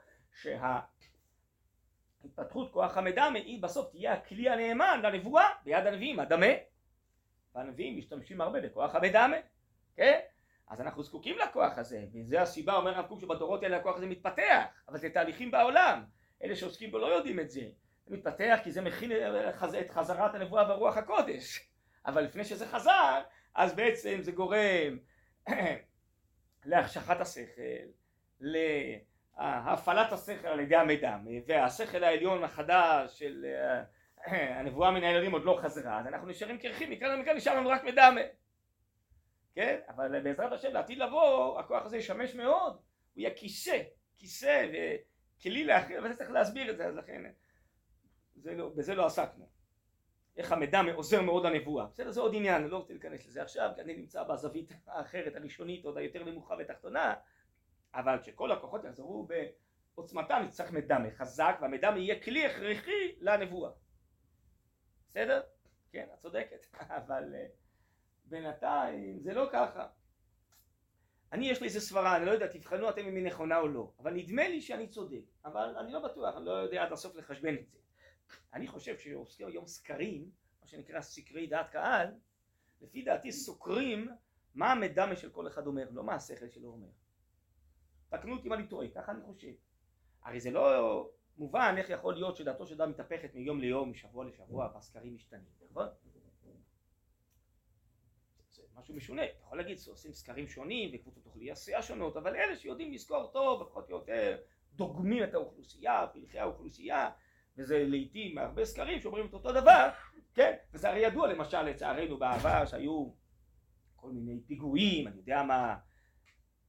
שההתפתחות כוח המדמה היא בסוף תהיה הכלי הנאמן לנבואה ביד הנביאים, הדמה. והנביאים משתמשים הרבה בכוח המדמה, כן? אז אנחנו זקוקים לכוח הזה, וזה הסיבה, אומר הרב קוק, שבדורות האלה הכוח הזה מתפתח, אבל זה תהליכים בעולם. אלה שעוסקים בו לא יודעים את זה. זה מתפתח כי זה מכיל את חזרת הנבואה ברוח הקודש. אבל לפני שזה חזר, אז בעצם זה גורם להחשכת השכל, להפעלת השכל על ידי המדם, והשכל העליון החדש של אה, הנבואה מן הילדים עוד לא חזרה, אז אנחנו נשארים קרחים, מכאן ומכאן נשאר לנו רק מדמה. כן? אבל בעזרת השם לעתיד לבוא, הכוח הזה ישמש מאוד, הוא יהיה כיסא, כיסא וכלי לאחר, וזה צריך להסביר את זה, אז לכן לא, בזה לא עסקנו. איך המידע עוזר מאוד לנבואה. בסדר, זה עוד עניין, אני לא רוצה להיכנס לזה עכשיו, כי אני נמצא בזווית האחרת, הראשונית, עוד היותר נמוכה ותחתונה, אבל כשכל הכוחות יחזרו בעוצמתם, נצטרך מידע חזק, והמידע יהיה כלי הכרחי לנבואה. בסדר? כן, את צודקת, אבל אה, בינתיים זה לא ככה. אני יש לי איזה סברה, אני לא יודע, תבחנו אתם אם היא נכונה או לא, אבל נדמה לי שאני צודק, אבל אני לא בטוח, אני לא יודע עד הסוף לחשבן את זה. אני חושב שעוסקים היום סקרים, מה שנקרא סקרי דעת קהל, לפי דעתי סוקרים מה המדמה של כל אחד אומר, לא מה השכל שלו אומר. תקנו אותי אם אני טועה, ככה אני חושב. הרי זה לא מובן איך יכול להיות שדעתו של אדם מתהפכת מיום ליום, משבוע לשבוע, והסקרים משתנים, נכון? זה משהו משונה, אתה יכול להגיד שעושים סקרים שונים וקבוצות אוכלוסייה שונות, אבל אלה שיודעים לזכור טוב, פחות או יותר דוגמים את האוכלוסייה, פלחי האוכלוסייה, וזה לעיתים הרבה סקרים שאומרים את אותו דבר, כן? וזה הרי ידוע למשל לצערנו בעבר שהיו כל מיני פיגועים, אני יודע מה,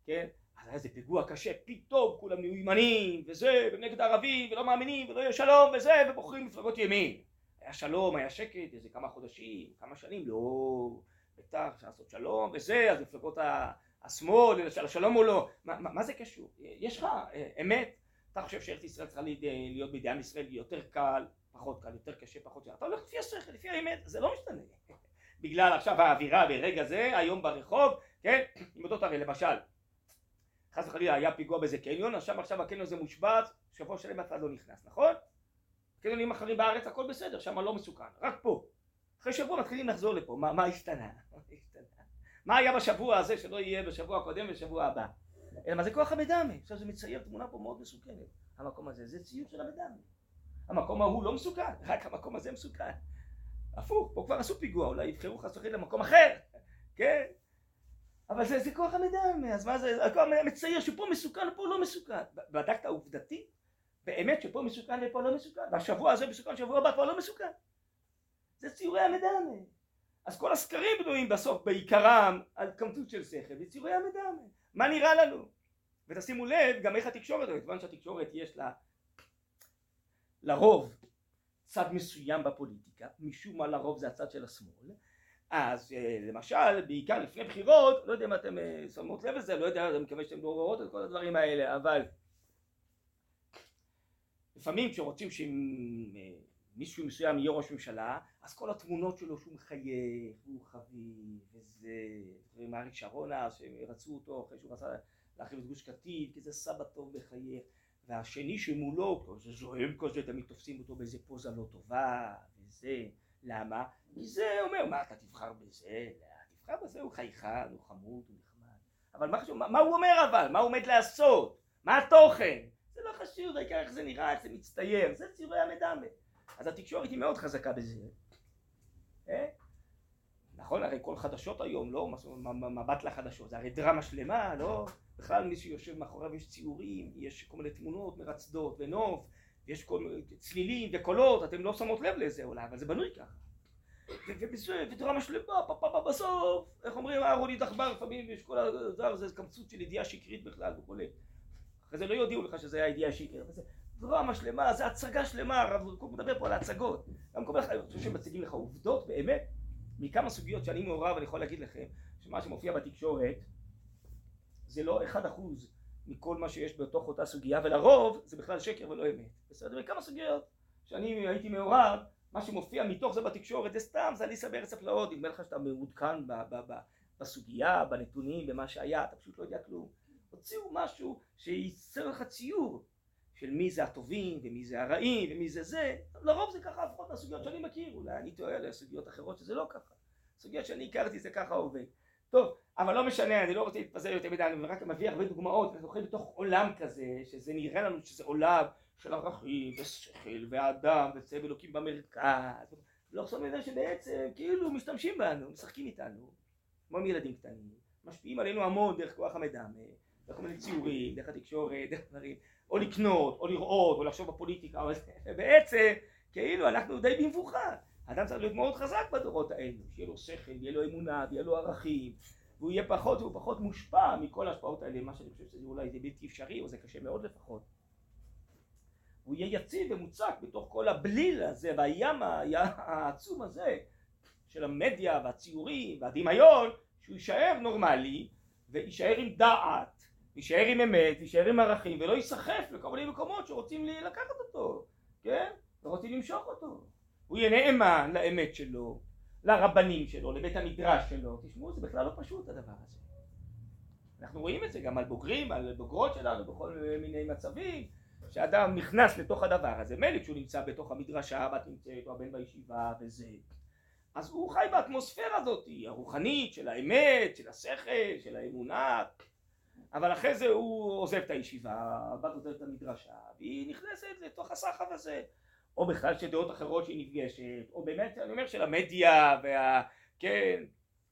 כן? היה איזה פיגוע קשה, פתאום כולם נהיו ימנים, וזה, ונגד הערבים, ולא מאמינים, ולא יהיה שלום, וזה, ובוחרים מפלגות ימין. היה שלום, היה שקט, איזה כמה חודשים, כמה שנים, לא, בטח, אפשר לעשות שלום, וזה, אז מפלגות השמאל, השלום או לא, מה, מה, מה זה קשור? יש לך אה, אמת אתה חושב שארץ ישראל צריכה להיות בידי עם ישראל יותר קל, פחות קל, יותר קשה, פחות קל. אתה הולך לפי השכל, לפי האמת, זה לא משתנה. בגלל עכשיו האווירה ברגע זה, היום ברחוב, כן, עם אותו הרי למשל, חס וחלילה היה פיגוע באיזה קניון, עכשיו עכשיו הקניון הזה מושבת, שבוע שלם אף אחד לא נכנס, נכון? קניונים אחרים בארץ הכל בסדר, שם לא מסוכן, רק פה. אחרי שבוע מתחילים לחזור לפה, מה, מה השתנה? מה היה בשבוע הזה שלא יהיה בשבוע הקודם ובשבוע הבא? אלא מה זה כוח המדמה. עכשיו זה מצייר תמונה פה מאוד מסוכנת. המקום הזה זה ציור של המדמה. המקום ההוא לא מסוכן, רק המקום הזה מסוכן. הפוך, פה כבר עשו פיגוע, אולי יבחרו חס וחלילה למקום אחר, כן? אבל זה, זה כוח המדמה, אז מה זה, הכוח המדמה מצייר שפה מסוכן ופה לא מסוכן. בדקת עובדתית? באמת שפה מסוכן ופה לא מסוכן, והשבוע הזה מסוכן, שבוע הבא פה לא מסוכן. זה ציורי המדמה. אז כל הסקרים בנויים בסוף בעיקרם על קמצות של שכל וציורי המדמה. מה נראה לנו? ותשימו לב גם איך התקשורת, כיוון שהתקשורת יש לה לרוב צד מסוים בפוליטיקה, משום מה לרוב זה הצד של השמאל, אז אה, למשל בעיקר לפני בחירות, לא יודע אם אתם אה, שמות לב לזה, לא יודע, אני מקווה שאתם לא רואות את כל הדברים האלה, אבל לפעמים כשרוצים שמישהו מסוים יהיה ראש ממשלה, אז כל התמונות שלו שהוא מחייך, והוא חביב, וזה, ומאריק שרונה שרצו אותו אחרי שהוא רצה להרחיב את גוש קטיף, כי זה סבא טוב מחייך, והשני שמולו, זה זוהם כזה, תמיד תופסים אותו באיזה פוזה לא טובה, וזה, למה? כי זה אומר, מה אתה תבחר בזה? תבחר בזה, הוא חייכן, הוא חמוד, הוא נחמד. אבל מה חשוב, מה, מה הוא אומר אבל? מה הוא עומד לעשות? מה התוכן? זה לא חשוב, העיקר איך זה נראה, איך זה מצטייר, זה ציורי המדמה. אז התקשורת היא מאוד חזקה בזה. אה? נכון, הרי כל חדשות היום, לא מבט לחדשות, זה הרי דרמה שלמה, לא? בכלל מי שיושב מאחוריו יש ציורים, יש כל מיני תמונות מרצדות ונוף, יש כל צלילים וקולות, אתם לא שמות לב לזה אולי, אבל זה בנוי ככה. ודרמה שלמה, בסוף, איך אומרים, אהרוני דחבר לפעמים, יש כל הדבר הזה, קמצות של ידיעה שקרית בכלל וכולי. אחרי זה לא יודיעו לך שזה היה ידיעה שקרית, אבל זה דרמה שלמה, זה הצגה שלמה, הרב קוק מדבר פה על ההצגות. גם כל אחד, אני חושב שמציגים לך עובדות באמת, מכמה סוגיות שאני מעורב, אני יכול להגיד לכם, שמה שמופיע בתקשורת, זה לא אחד אחוז מכל מה שיש בתוך אותה סוגיה, ולרוב זה בכלל שקר ולא אמת. בסדר? מכמה סוגיות שאני הייתי מעורב, מה שמופיע מתוך זה בתקשורת זה סתם, זה עליסה בארץ הפלאות, נדמה לך שאתה מעודכן בסוגיה, בנתונים, במה שהיה, אתה פשוט לא יודע כלום. הוציאו משהו שייצר לך ציור של מי זה הטובים ומי זה הרעים ומי זה זה, לרוב זה ככה לפחות מהסוגיות שאני מכיר, אולי אני טועה לסוגיות אחרות שזה לא ככה. סוגיות שאני הכרתי זה ככה עובד. טוב, אבל לא משנה, אני לא רוצה להתפזר יותר מדי, אני רק מביא הרבה דוגמאות, אנחנו הולכים בתוך עולם כזה, שזה נראה לנו שזה עולם של ערכים ושכל ואדם וצבע אלוקים במרכז, לא שמים לב שבעצם כאילו משתמשים בנו, משחקים איתנו, כמו עם ילדים קטנים, משפיעים עלינו המון דרך כוח המדמה, דרך כל מיני ציורים, דרך התקשורת, דרך דברים, או לקנות, או לראות, או לחשוב בפוליטיקה, אבל בעצם כאילו אנחנו די במבוכה. האדם צריך להיות מאוד חזק בדורות האלו, שיהיה לו שכל, יהיה לו אמונה, ויהיה לו ערכים, והוא יהיה פחות והוא פחות מושפע מכל ההשפעות האלה, מה שאני חושב שזה אולי זה בלתי אפשרי, או זה קשה מאוד לפחות. הוא יהיה יציב ומוצק בתוך כל הבליל הזה והים העצום הזה של המדיה והציורים והדמיון שהוא יישאר נורמלי ויישאר עם דעת יישאר עם אמת, יישאר עם ערכים ולא ייסחף לכל מיני מקומות שרוצים לקחת אותו, כן? ורוצים למשוך אותו. הוא יהיה נאמן לאמת שלו, לרבנים שלו, לבית המדרש שלו. תשמעו, זה בכלל לא פשוט הדבר הזה. אנחנו רואים את זה גם על בוגרים, על בוגרות שלנו, בכל מיני מצבים, שאדם נכנס לתוך הדבר הזה. מילא כשהוא נמצא בתוך המדרשה ואת נמצאת, או הבן בישיבה וזה. אז הוא חי באטמוספירה הזאת, הרוחנית, של האמת, של השכל, של האמונה. אבל אחרי זה הוא עוזב את הישיבה, הבת עוזבת את המדרשה, והיא נכנסת לתוך הסחף הזה. או בכלל של דעות אחרות שהיא נפגשת, או באמת, אני אומר, של המדיה, וה... כן,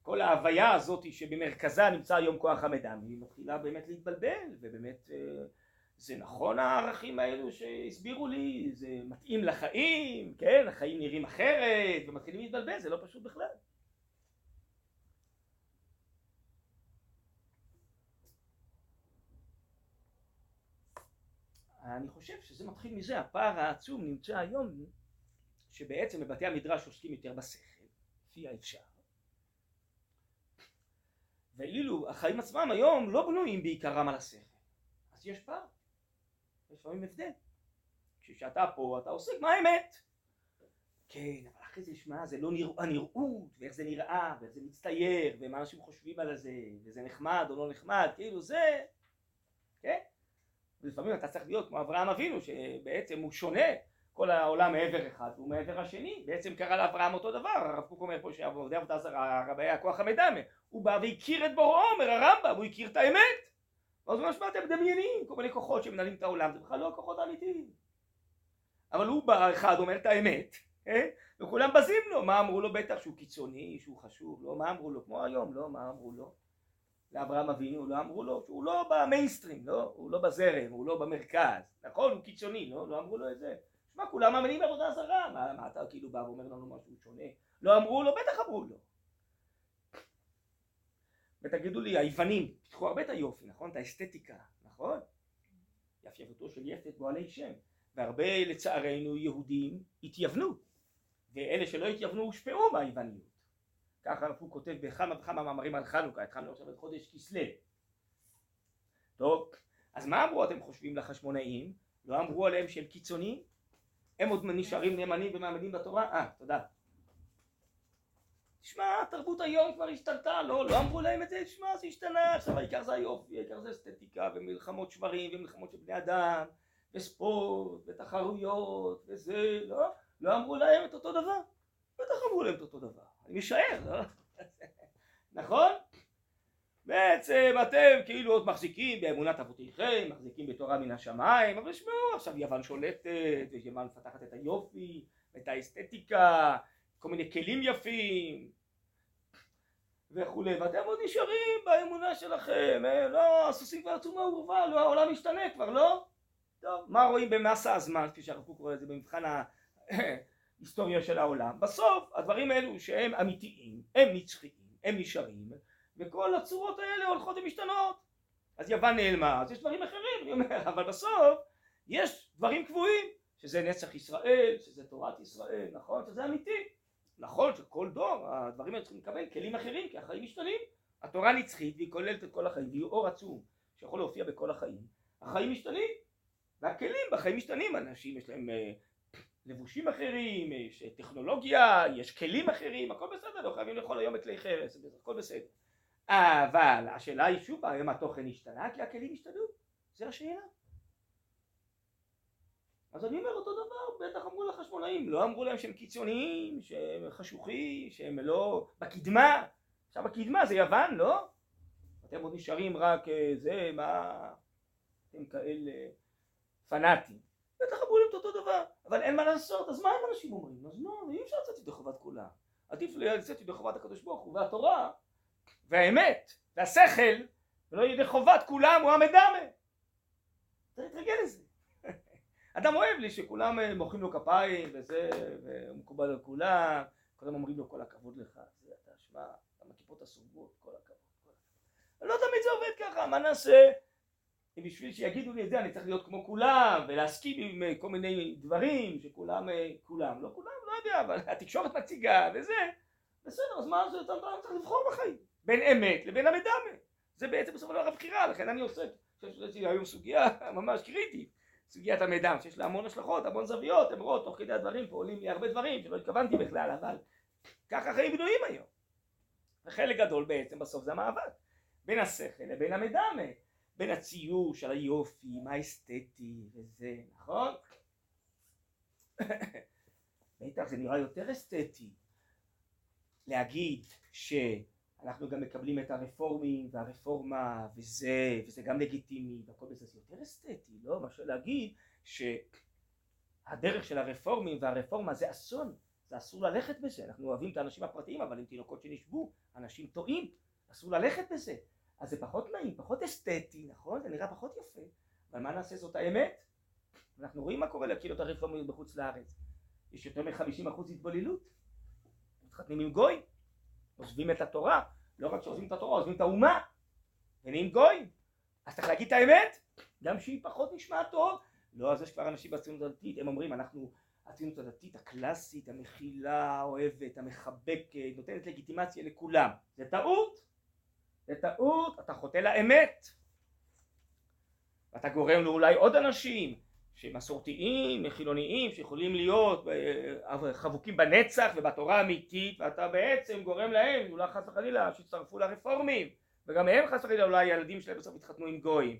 כל ההוויה הזאת שבמרכזה נמצא היום כוח המדע, היא מתחילה באמת להתבלבל, ובאמת אה, זה נכון הערכים האלו שהסבירו לי, זה מתאים לחיים, כן, החיים נראים אחרת, ומתחילים להתבלבל, זה לא פשוט בכלל. אני חושב שזה מתחיל מזה, הפער העצום נמצא היום שבעצם בבתי המדרש עוסקים יותר בשכל, לפי האפשר. ואילו החיים עצמם היום לא בנויים בעיקרם על השכל. אז יש פער, יש לפעמים הבדל. כשאתה פה אתה עוסק מה האמת. כן, אבל אחרי זה שמע, זה לא נראה, הנראות, ואיך זה נראה, ואיך זה מצטייר, ומה אנשים חושבים על זה, וזה נחמד או לא נחמד, כאילו זה, כן? ולפעמים אתה צריך להיות כמו אברהם אבינו שבעצם הוא שונה כל העולם מעבר אחד והוא מעבר השני בעצם קרה לאברהם אותו דבר הרב קוק אומר פה שעבודי עבודה זרה הרב היה כוח המדמה הוא בא והכיר את בוראו אומר הרמב"ם הוא הכיר את האמת. ואז הוא אומר שמע אתם מדמיינים כל מיני כוחות שמנהלים את העולם זה בכלל לא הכוחות האמיתיים. אבל הוא בא אחד אומר את האמת אה? וכולם בזים לו מה אמרו לו? בטח שהוא קיצוני שהוא חשוב לא? מה אמרו לו? כמו היום לא? מה אמרו לו לאברהם אבינו לא אמרו לו שהוא לא במיינסטרים, לא? הוא לא בזרם, הוא לא במרכז, נכון? הוא קיצוני, לא? לא אמרו לו את זה. שמע, כולם מאמינים בעבודה זרה, מה, מה אתה כאילו בא ואומר לנו משהו שונה? לא אמרו לו? בטח אמרו לו. ותגידו לי, היוונים פיתחו הרבה את היופי, נכון? את האסתטיקה, נכון? יפייפותו של יפת בועלי שם. והרבה לצערנו יהודים התייוונו, ואלה שלא התייוונו הושפעו מהיווניות. ככה הוא כותב בכמה וכמה מאמרים על חנוכה, התחלנו עכשיו את חודש כסלו. טוב, אז מה אמרו אתם חושבים לחשמונאים? לא אמרו עליהם שהם קיצוניים? הם עוד נשארים נאמנים ומאמינים בתורה? אה, תודה. תשמע, התרבות היום כבר השתלטה, לא, לא אמרו להם את זה, תשמע, זה השתנה, עכשיו העיקר זה היופי, העיקר זה אסתטיקה ומלחמות שברים ומלחמות של בני אדם וספורט ותחרויות וזה, לא, לא אמרו להם את אותו דבר, בטח אמרו להם את אותו דבר. אני משער, לא? נכון? בעצם אתם כאילו עוד מחזיקים באמונת אבותיכם, מחזיקים בתורה מן השמיים, אבל שמעו, עכשיו יוון שולטת, ויוון מפתחת את היופי, את האסתטיקה, כל מיני כלים יפים וכולי, ואתם עוד נשארים באמונה שלכם, אה, לא, הסוסים כבר יצאו מהאורווה, לא, העולם משתנה כבר, לא? טוב, מה רואים במסה הזמן, כפי שהרב קוק קורא לזה במבחן היסטוריה של העולם. בסוף הדברים האלו שהם אמיתיים, הם נצחיים, הם נשארים, וכל הצורות האלה הולכות ומשתנות. אז יוון נעלמה, אז יש דברים אחרים, אני אומר, אבל בסוף יש דברים קבועים, שזה נצח ישראל, שזה תורת ישראל, נכון? שזה אמיתי. נכון שכל דור הדברים האלה צריכים לקבל כלים אחרים, כי החיים משתנים. התורה נצחית והיא כוללת את כל החיים, והיא אור עצום שיכול להופיע בכל החיים. החיים משתנים, והכלים בחיים משתנים, אנשים יש להם אה, לבושים אחרים, יש טכנולוגיה, יש כלים אחרים, הכל בסדר, לא חייבים לאכול היום את כלי חרס, הכל בסדר. אבל השאלה היא שוב האם התוכן השתנה כי הכלים השתנו, זה השאלה. אז אני אומר אותו דבר, בטח אמרו לחשמונאים, לא אמרו להם שהם קיצוניים, שהם חשוכים, שהם לא בקדמה, עכשיו בקדמה זה יוון, לא? אתם עוד נשארים רק אה, זה, מה, אתם כאלה פנאטים. בטח אמרו להם אבל אין מה לעשות, אז מה הם אנשים אומרים? אז לא, אי אפשר לצאת ידי חובת כולם. עדיף לצאת ידי חובת הקדוש ברוך הוא והתורה והאמת והשכל ולא ידי חובת כולם הוא המדמה. צריך להתרגל לזה. אדם אוהב לי שכולם אה, מוחאים לו כפיים וזה, והוא מקובל על כולם, כולם אומרים לו כל הכבוד לך, זה אתה שמע, גם הכיפות הסוגות, כל הכבוד. לא תמיד זה עובד ככה, מה נעשה? בשביל שיגידו לי את זה אני צריך להיות כמו כולם ולהסכים עם אה, כל מיני דברים שכולם אה, כולם לא כולם לא יודע אבל התקשורת מציגה וזה בסדר אז מה זה אתה צריך לבחור בחיים בין אמת לבין המדמה זה בעצם בסופו של דבר הבחירה לכן אני עושה יש לי היום סוגיה ממש קריטית סוגיית המידע שיש לה המון השלכות המון זוויות למרות תוך כדי הדברים פה עולים לי הרבה דברים שלא התכוונתי בכלל אבל ככה החיים בנויים היום. וחלק גדול בעצם בסוף זה המאבק בין השכל לבין המדמה בין הציור של היופי, מה האסתטי וזה, נכון? בטח זה נראה יותר אסתטי להגיד שאנחנו גם מקבלים את הרפורמים והרפורמה וזה, וזה גם לגיטימי והכל בזה זה יותר אסתטי, לא? מאשר להגיד שהדרך של הרפורמים והרפורמה זה אסון, זה אסור ללכת בזה, אנחנו אוהבים את האנשים הפרטיים אבל הם תינוקות שנשבו, אנשים טועים, אסור ללכת בזה אז זה פחות נעים, פחות אסתטי, נכון? זה נראה פחות יפה, אבל מה נעשה זאת האמת? אנחנו רואים מה קורה לקהילות הרפורמיות בחוץ לארץ. יש יותר מ-50% התבוללות. מתחתנים עם גוי, עוזבים את התורה, לא רק שעוזבים את התורה, עוזבים את האומה, ונהיים גוי. אז צריך להגיד את האמת, גם שהיא פחות נשמעת טוב. לא, אז יש כבר אנשים בציונות הדתית, הם אומרים, אנחנו הציונות הדתית הקלאסית, המכילה, האוהבת, המחבקת, נותנת לגיטימציה לכולם. זה טעות. זה טעות, אתה חוטא לאמת. ואתה גורם לאולי עוד אנשים שמסורתיים, חילוניים, שיכולים להיות אה, חבוקים בנצח ובתורה האמיתית, ואתה בעצם גורם להם, אולי חס וחלילה, שיצטרפו לרפורמים, וגם הם חס וחלילה אולי הילדים שלהם בסוף יתחתנו עם גויים.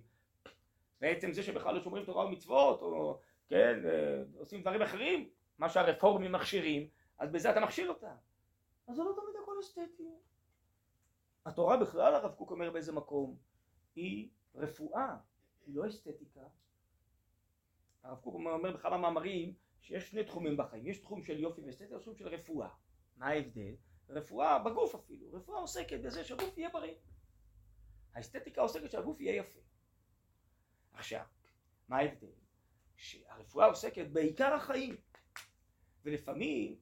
בעצם זה שבכלל לא שומרים תורה ומצוות, או כן, אה, עושים דברים אחרים, מה שהרפורמים מכשירים, אז בזה אתה מכשיל אותם. אז זה לא תמיד הכל אסתטי. התורה בכלל הרב קוק אומר באיזה מקום היא רפואה, היא לא אסתטיקה. הרב קוק אומר בכמה מאמרים שיש שני תחומים בחיים, יש תחום של יופי ואסתטיקה ויש תחום של רפואה. מה ההבדל? רפואה בגוף אפילו, רפואה עוסקת בזה שהגוף יהיה בריא. האסתטיקה עוסקת שהגוף יהיה יפה. עכשיו, מה ההבדל? שהרפואה עוסקת בעיקר החיים ולפעמים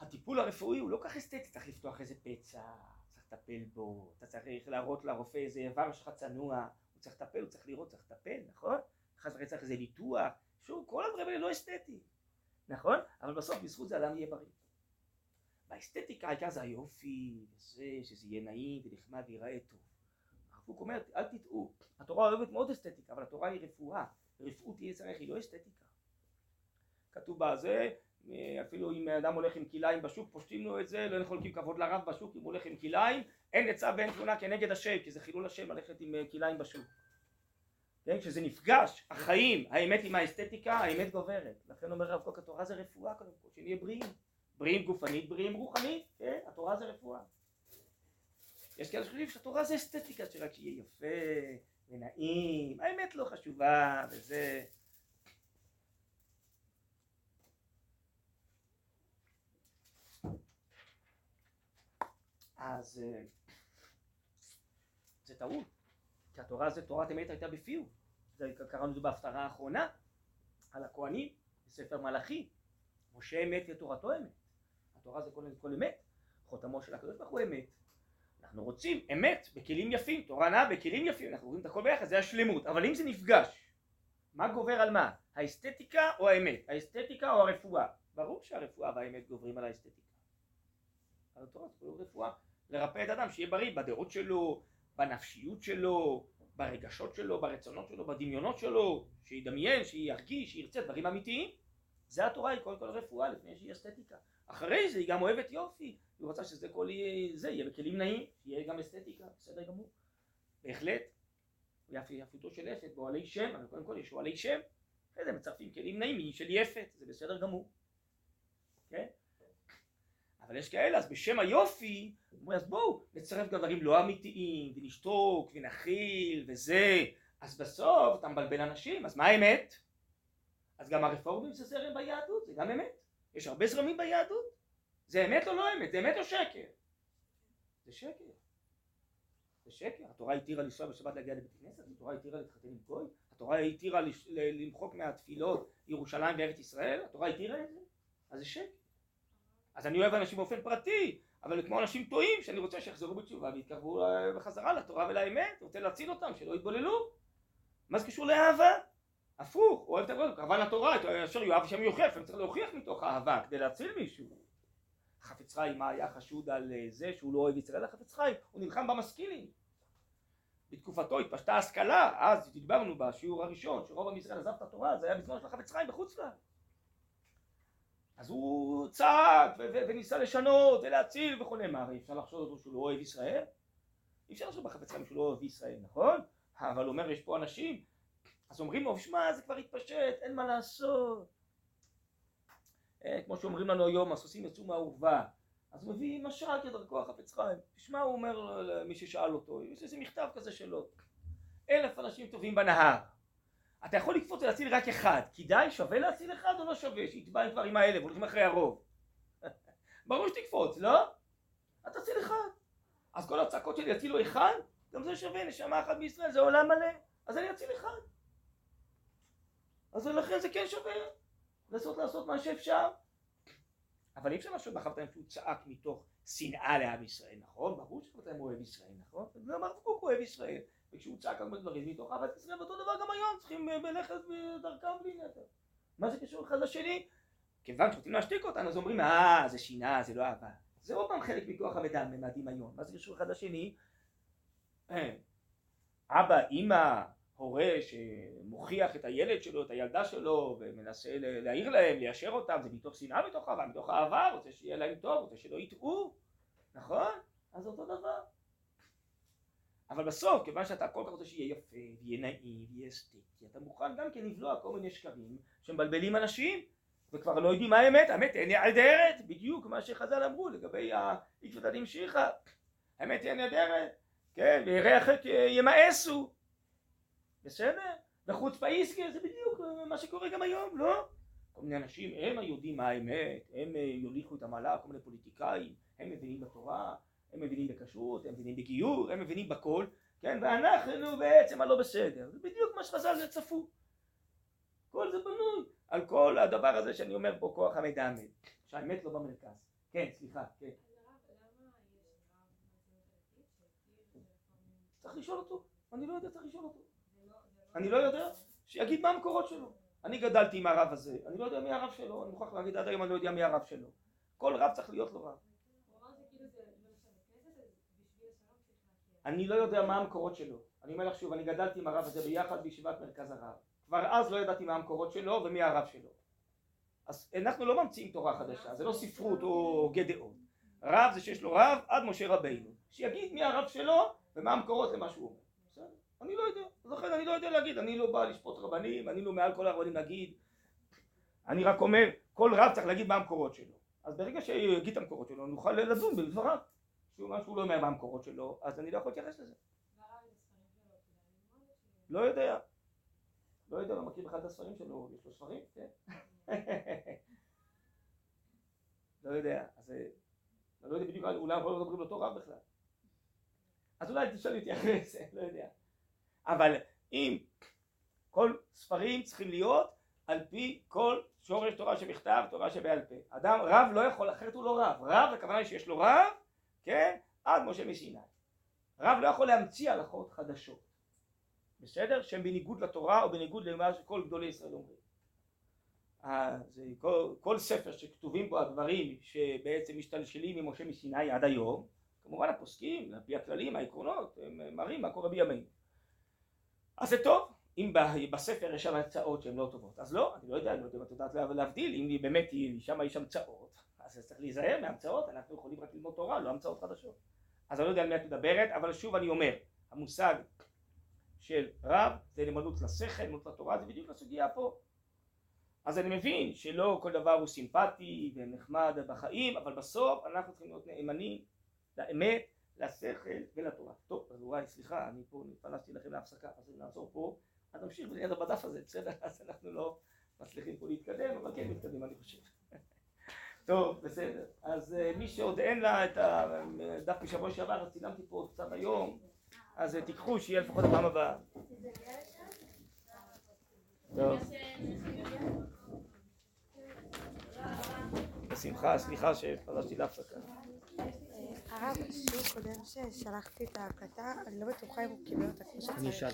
הטיפול הרפואי הוא לא כך אסתטי, צריך לפתוח איזה פצע לטפל בו, אתה צריך להראות לרופא איזה איבר שלך צנוע, הוא צריך לטפל, הוא צריך לראות, צריך לטפל, נכון? חס וחלילה צריך איזה ניתוח, שוב, כל הדברים האלה לא אסתטיים, נכון? אבל בסוף בזכות זה אדם יהיה בריא. באסתטיקה העיקר זה היופי, וזה, שזה יהיה נעים ונחמד וייראה טוב. הרב אומר, אל תטעו, התורה אוהבת מאוד אסתטיקה, אבל התורה היא רפואה, רפאות יהיה צריך, היא לא אסתטיקה. כתוב בזה, אפילו אם אדם הולך עם כליים בשוק פושטים לו את זה לא חולקים כבוד לרב בשוק אם הוא הולך עם כליים אין עצה ואין תמונה כנגד השם כי זה חילול השם ללכת עם אה, כליים בשוק. כן? כשזה נפגש החיים האמת עם האסתטיקה האמת גוברת. לכן אומר רב קוק התורה זה רפואה קודם כל שנהיה בריאים. בריאים גופנית בריאים רוחנית כן? התורה זה רפואה. יש כאלה שחושבים שהתורה זה אסתטיקה שרק שיהיה יפה ונעים האמת לא חשובה וזה אז אה, זה טעות, כי התורה זה תורת אמת הייתה בפיו, זה קראנו לזה בהפטרה האחרונה על הכהנים בספר מלאכי, משה אמת ותורתו אמת, התורה זה כל, כל אמת, חותמו של הקדוש ברוך הוא אמת, אנחנו רוצים אמת בכלים יפים, תורה נעה בכלים יפים, אנחנו רואים את הכל ביחד, זה השלמות, אבל אם זה נפגש, מה גובר על מה? האסתטיקה או האמת? האסתטיקה או הרפואה? ברור שהרפואה והאמת גוברים על האסתטיקה. על התורה זה רפואה לרפא את האדם, שיהיה בריא בדעות שלו, בנפשיות שלו, ברגשות שלו, ברצונות שלו, בדמיונות שלו, שידמיין, שירגיש, שירצה דברים אמיתיים. זה התורה, היא קודם כל רפואה לפני שהיא אסתטיקה. אחרי זה היא גם אוהבת יופי, היא רוצה שזה כל יהיה, זה יהיה בכלים נעים, יהיה גם אסתטיקה, בסדר גמור. בהחלט, יפותו של יפת באוהלי שם, אבל קודם כל יש אוהלי שם, אחרי זה מצרפים כלים נעימים של יפת, זה בסדר גמור. אבל יש כאלה, אז בשם היופי, אז בואו נצרף גם דברים לא אמיתיים, ונשתוק, ונכיל, וזה, אז בסוף אתה מבלבל אנשים, אז מה האמת? אז גם הרפורמים זה זרם ביהדות, זה גם אמת. יש הרבה זרמים ביהדות. זה אמת או לא אמת? זה אמת או שקר? זה שקר. זה שקר. התורה התירה לנסוע בשבת להגיע לבית כנסת, התורה התירה להתחתן עם גוי, התורה התירה למחוק מהתפילות ירושלים וארץ ישראל, התורה התירה את זה, אז זה שקר. אז אני אוהב אנשים באופן פרטי, אבל כמו אנשים טועים שאני רוצה שיחזרו בתשובה ויתקרבו אה, בחזרה לתורה ולאמת, רוצה להציל אותם, שלא יתבוללו. מה זה קשור לאהבה? הפוך, אוהב את הגודל, כמובן התורה, אשר יואב השם יוכיח, אני צריך להוכיח מתוך אהבה כדי להציל מישהו. חפץ חיים, מה היה חשוד על אה, זה שהוא לא אוהב ישראל? החפץ חיים, הוא נלחם במשכילים. בתקופתו התפשטה השכלה, אז דיברנו בשיעור הראשון, שרוב עם ישראל עזב את התורה, זה היה בזמן של החפץ חיים בחוץ לארץ. אז הוא צעק וניסה לשנות ולהציל וכו', מה הרי אפשר לחשוד אותו שהוא לא אוהב ישראל? אי אפשר לחשוב בחפץ חיים שהוא לא אוהב ישראל, נכון? אבל הוא אומר יש פה אנשים, אז אומרים לו, שמע זה כבר התפשט, אין מה לעשות. אה, כמו שאומרים לנו היום, הסוסים יצאו מהאורווה. אז הוא מביא משל כדרכו החפץ חיים. תשמע, הוא אומר למי ששאל אותו, יש איזה מכתב כזה שלו. אלף אנשים טובים בנהר. אתה יכול לקפוץ ולהציל רק אחד. כדאי, שווה להציל אחד או לא שווה? שיתבע כבר עם האלף, הולכים אחרי הרוב. ברור שתקפוץ, לא? אתה תציל אחד. אז כל הצעקות שלי יצילו אחד? גם זה שווה, נשמה אחת בישראל, זה עולם מלא. אז אני אציל אחד. אז לכן זה כן שווה לנסות לעשות מה שאפשר. אבל אי אפשר לעשות בחבטאים שהוא צעק מתוך שנאה לעם ישראל, נכון? ברור שחבטאים אוהב ישראל, נכון? גם הרב קוק אוהב ישראל. וכשהוא צעק הרבה דברים מתוך אהבת ישראל, ואותו דבר גם היום צריכים ללכת בדרכם בלי נטל. מה זה קשור אחד לשני? כיוון שרוצים להשתיק אותנו, אז אומרים, אה, זה שנאה, זה לא אהבה. זה עוד פעם חלק מכוח המידע, ממדים מה זה קשור אחד לשני? אה, אבא, אימא, הורה שמוכיח את הילד שלו, את הילדה שלו, ומנסה להעיר להם, ליישר אותם, זה מתוך שנאה, מתוך אהבה, מתוך אהבה, רוצה שיהיה להם טוב, רוצה שלא יטעו, נכון? אז אותו דבר. אבל בסוף, כיוון שאתה כל כך רוצה שיהיה יפה, ויהיה נעים, ויהיה אסתטי, אתה מוכן גם כן לבלוע כל מיני שקרים שמבלבלים אנשים, וכבר לא יודעים מה האמת, האמת היא נהדרת, בדיוק מה שחז"ל אמרו לגבי העקבתא דמשיחא, האמת היא נהדרת, כן, וירא החטא ימאסו, בסדר? וחוץ פאיסקי זה בדיוק מה שקורה גם היום, לא? כל מיני אנשים, הם היודעים מה האמת, הם יוליכו את המעלה, כל מיני פוליטיקאים, הם מבינים בתורה, הם מבינים בכשרות, הם מבינים בגיור, הם מבינים בכל, כן? ואנחנו בעצם הלא בסדר. זה בדיוק מה שחז"ל צפו. כל זה בנוי על כל הדבר הזה שאני אומר פה כוח המידע המת, שהאמת לא במרכז. כן, סליחה, כן. צריך לשאול אותו, אני לא יודע, צריך לשאול אותו. אני לא יודע, שיגיד מה המקורות שלו. אני גדלתי עם הרב הזה, אני לא יודע מי הרב שלו, אני מוכרח להגיד עד היום אני לא יודע מי הרב שלו. כל רב צריך להיות לו רב. אני לא יודע מה המקורות שלו. אני אומר לך שוב, אני גדלתי עם הרב הזה ביחד בישיבת מרכז הרב. כבר אז לא ידעתי מה המקורות שלו ומי הרב שלו. אז אנחנו לא ממציאים תורה חדשה, זה לא ספרות או גדעון. רב זה שיש לו רב עד משה רבינו. שיגיד מי הרב שלו ומה המקורות למה שהוא אומר. בסדר? אני לא יודע. לכן אני לא יודע להגיד, אני לא בא לשפוט רבנים, אני לא מעל כל הרבנים להגיד. אני רק אומר, כל רב צריך להגיד מה המקורות שלו. אז ברגע שיגיד את המקורות שלו, נוכל לדון בדבריו. שהוא מה שהוא לא אומר מה המקורות שלו, אז אני לא יכול להתייחס לזה. לא יודע. לא יודע, לא מכיר בכלל את הספרים שלו, יש לו ספרים? כן. לא יודע, אז אני לא יודע בדיוק, אולי אנחנו לא מדברים לאותו רב בכלל. אז אולי תשאל אותי אחרי זה, לא יודע. אבל אם כל ספרים צריכים להיות על פי כל שורש תורה שבכתב, תורה שבעל פה. אדם, רב לא יכול, אחרת הוא לא רב. רב, הכוונה היא שיש לו רב, כן? עד משה מסיני. רב לא יכול להמציא הלכות חדשות. בסדר? שהן בניגוד לתורה או בניגוד למה שכל גדולי ישראל אומרים. אז כל, כל ספר שכתובים בו הדברים שבעצם משתלשלים ממשה מסיני עד היום, כמובן הפוסקים, על פי הכללים, העקרונות, הם מראים מה קורה בימינו. אז זה טוב, אם בספר יש שם הצעות שהן לא טובות, אז לא, אני לא יודע, אני לא יודע אם את יודעת להבדיל, אם באמת שם יש המצאות, אז צריך להיזהר מהמצאות, אנחנו יכולים רק ללמוד תורה, לא המצאות חדשות. אז אני לא יודע על מי את מדברת, אבל שוב אני אומר, המושג של רב זה נאמנות לשכל, נאמנות לתורה, זה בדיוק הסוגיה פה. אז אני מבין שלא כל דבר הוא סימפטי ונחמד בחיים, אבל בסוף אנחנו צריכים להיות נאמנים לאמת, לשכל ולתורה. טוב, אז אולי סליחה, אני פה פלשתי לכם להפסקה, אז נעצור פה, אז נמשיך בדף הזה, בסדר? אז אנחנו לא מצליחים פה להתקדם, אבל כן מתקדם אני חושב. טוב, בסדר. אז אה, מי שעוד אין לה את הדף משבוע שעבר, אז צילמתי פה עוד קצת היום, אז אה, תיקחו, שיהיה לפחות הפעם הבאה. טוב. בשמחה, סליחה שפרשתי להפסקה. הרב, שיעור קודם ששלחתי את ההקלטה, אני לא בטוחה אם הוא קיבל אותה כמו שצריך.